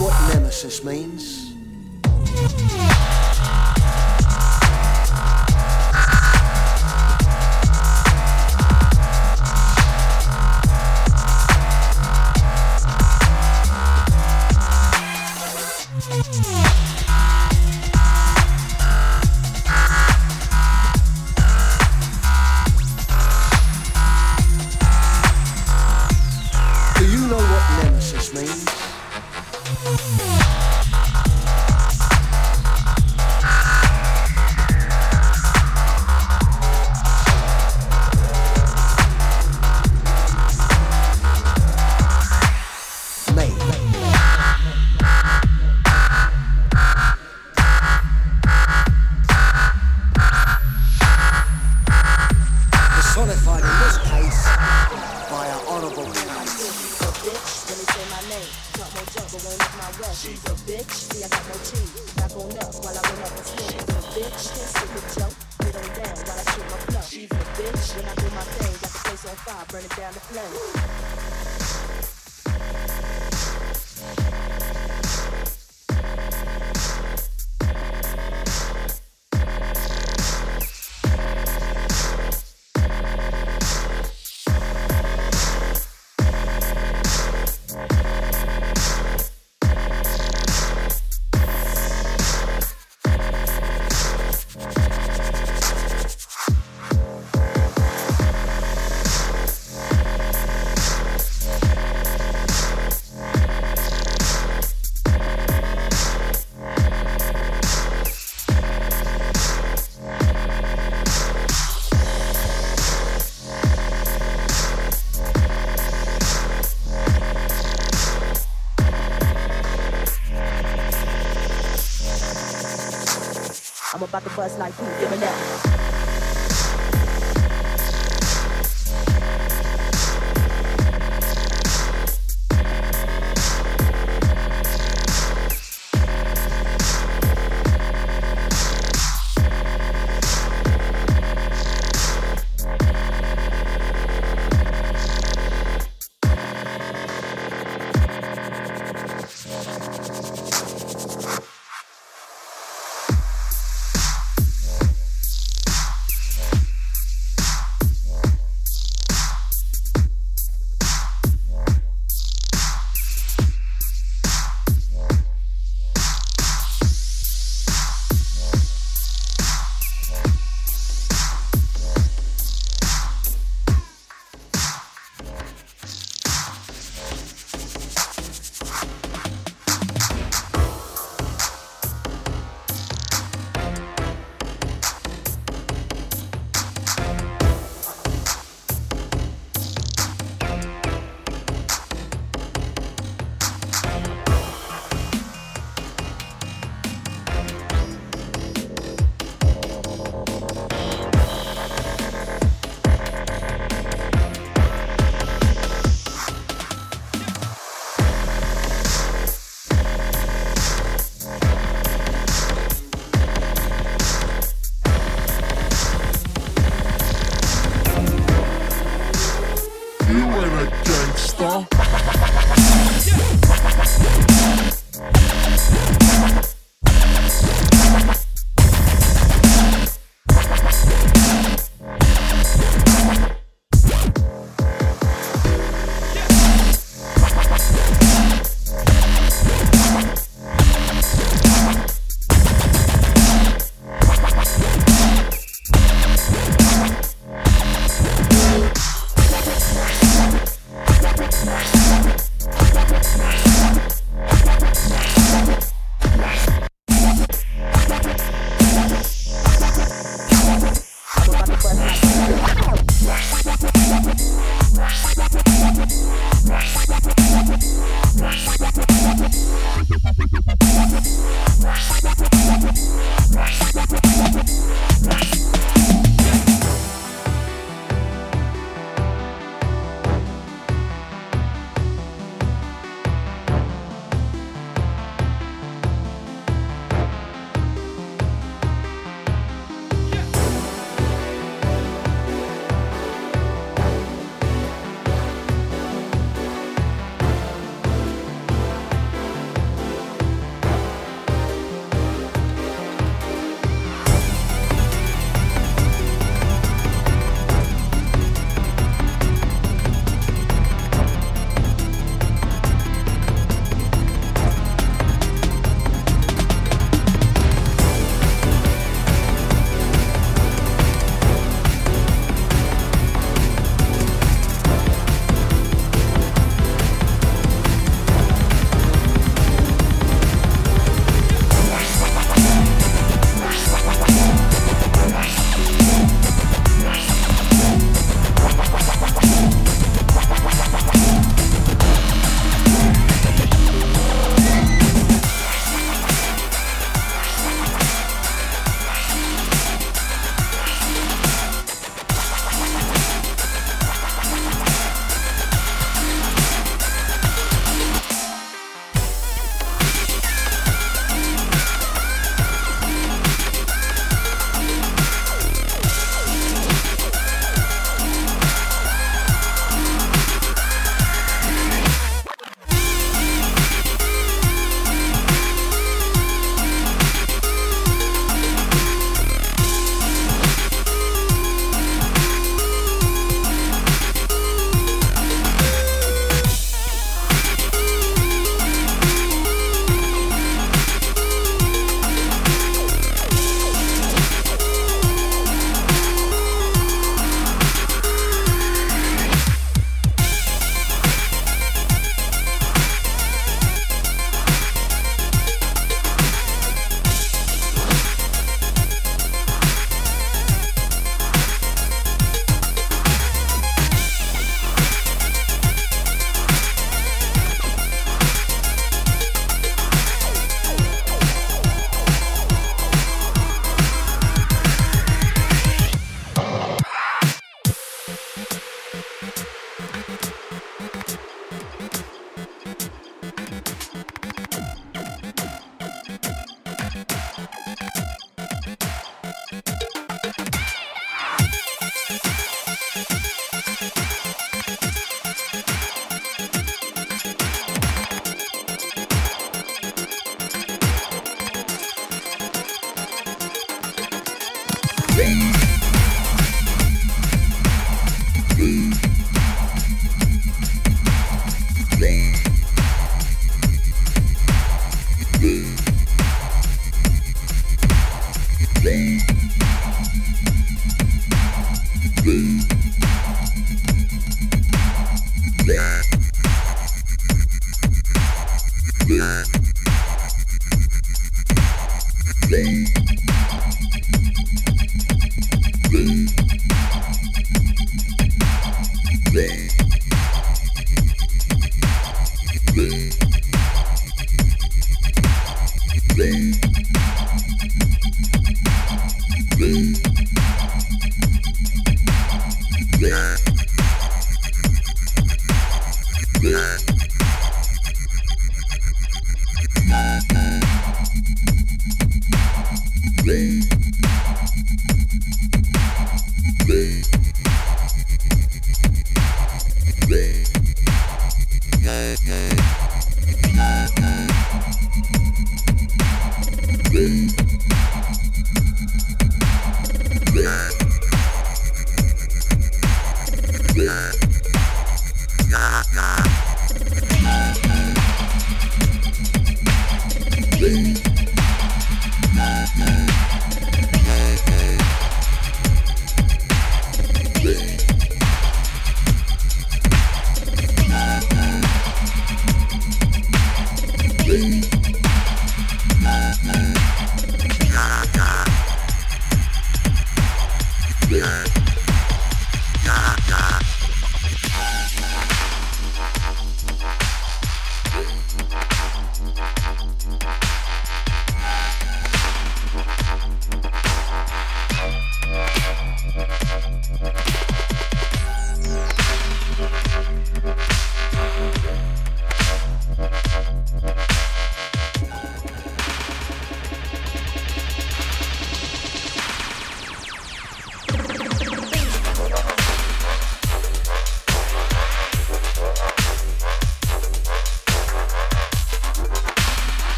What nemesis means? About the bust like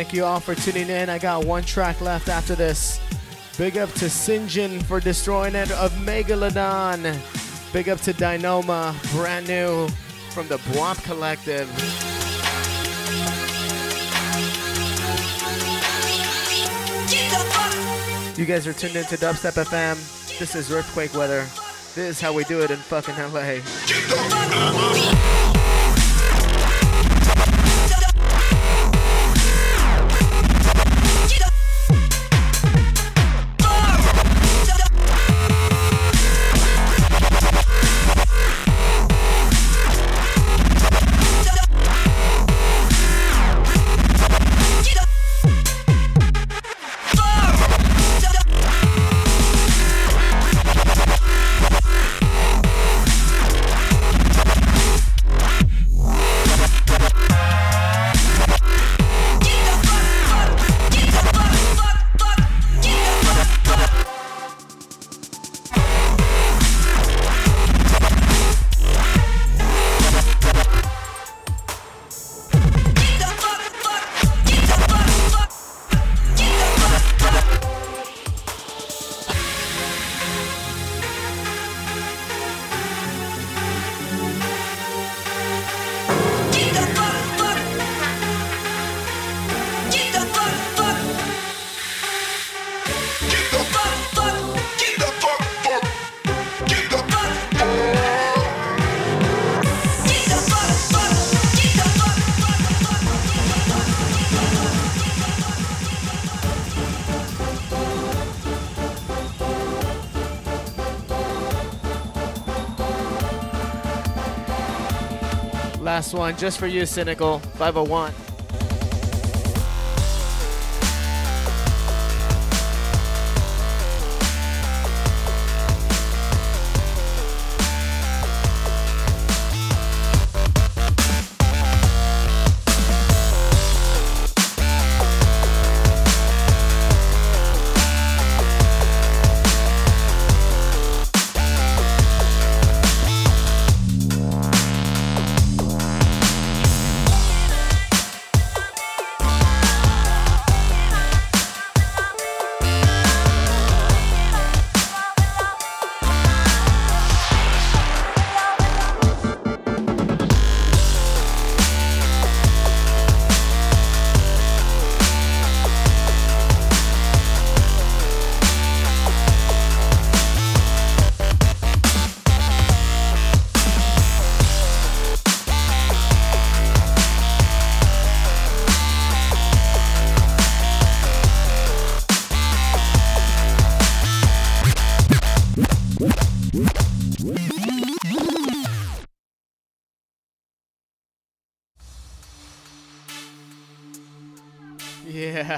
Thank you all for tuning in. I got one track left after this. Big up to Sinjin for destroying it of Megalodon. Big up to Dynoma, brand new from the Bwomp Collective. You guys are tuned into Dubstep FM. This is Earthquake Weather. This is how we do it in fucking LA. One just for you, Cynical. 501.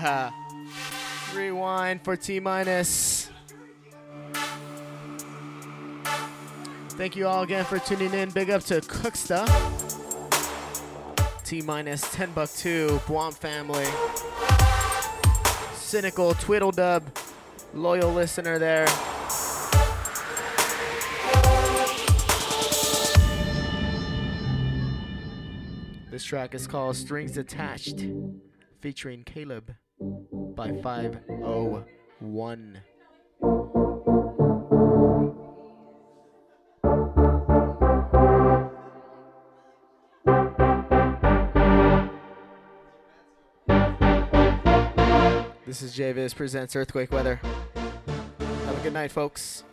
Rewind for T minus. Thank you all again for tuning in. Big up to Cooksta. T minus 10 buck 2, Guam family. Cynical Tweedledub, loyal listener there. This track is called Strings Attached, featuring Caleb by 501. This is JVIZ presents Earthquake Weather. Have a good night, folks.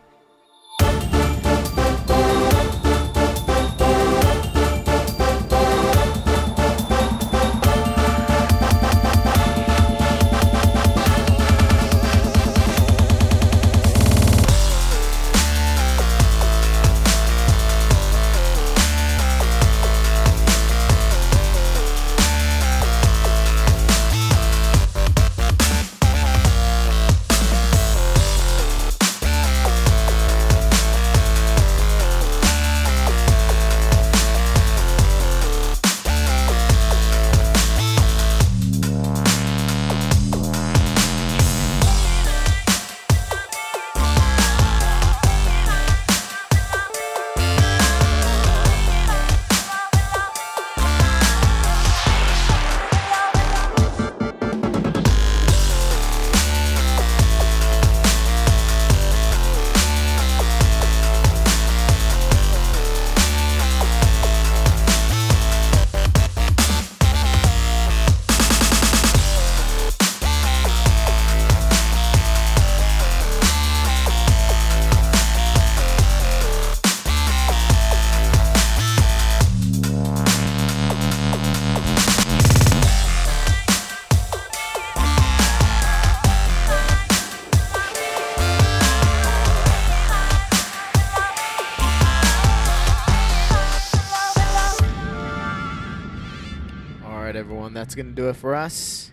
Going to do it for us.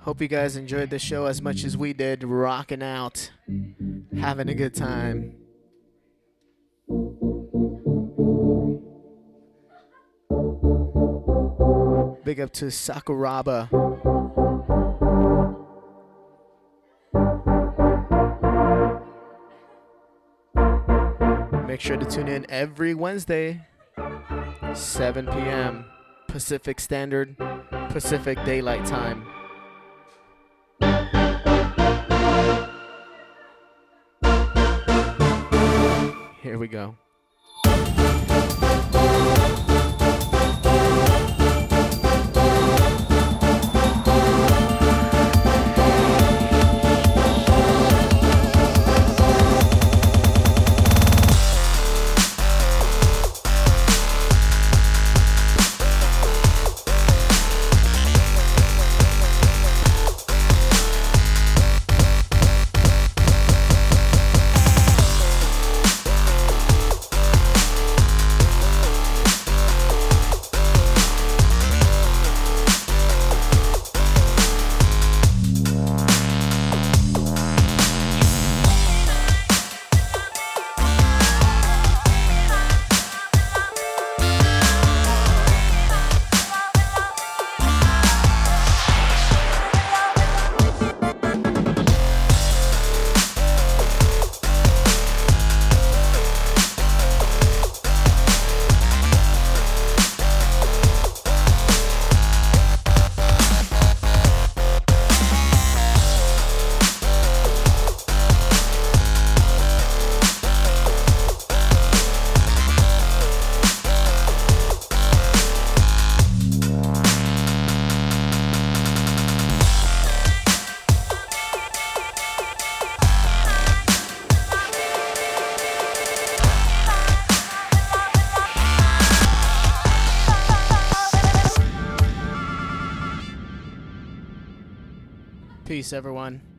Hope you guys enjoyed the show as much as we did, rocking out, having a good time. Big up to Sakuraba. Make sure to tune in every Wednesday, 7 p.m. Pacific Standard, Pacific Daylight Time. Here we go. Everyone.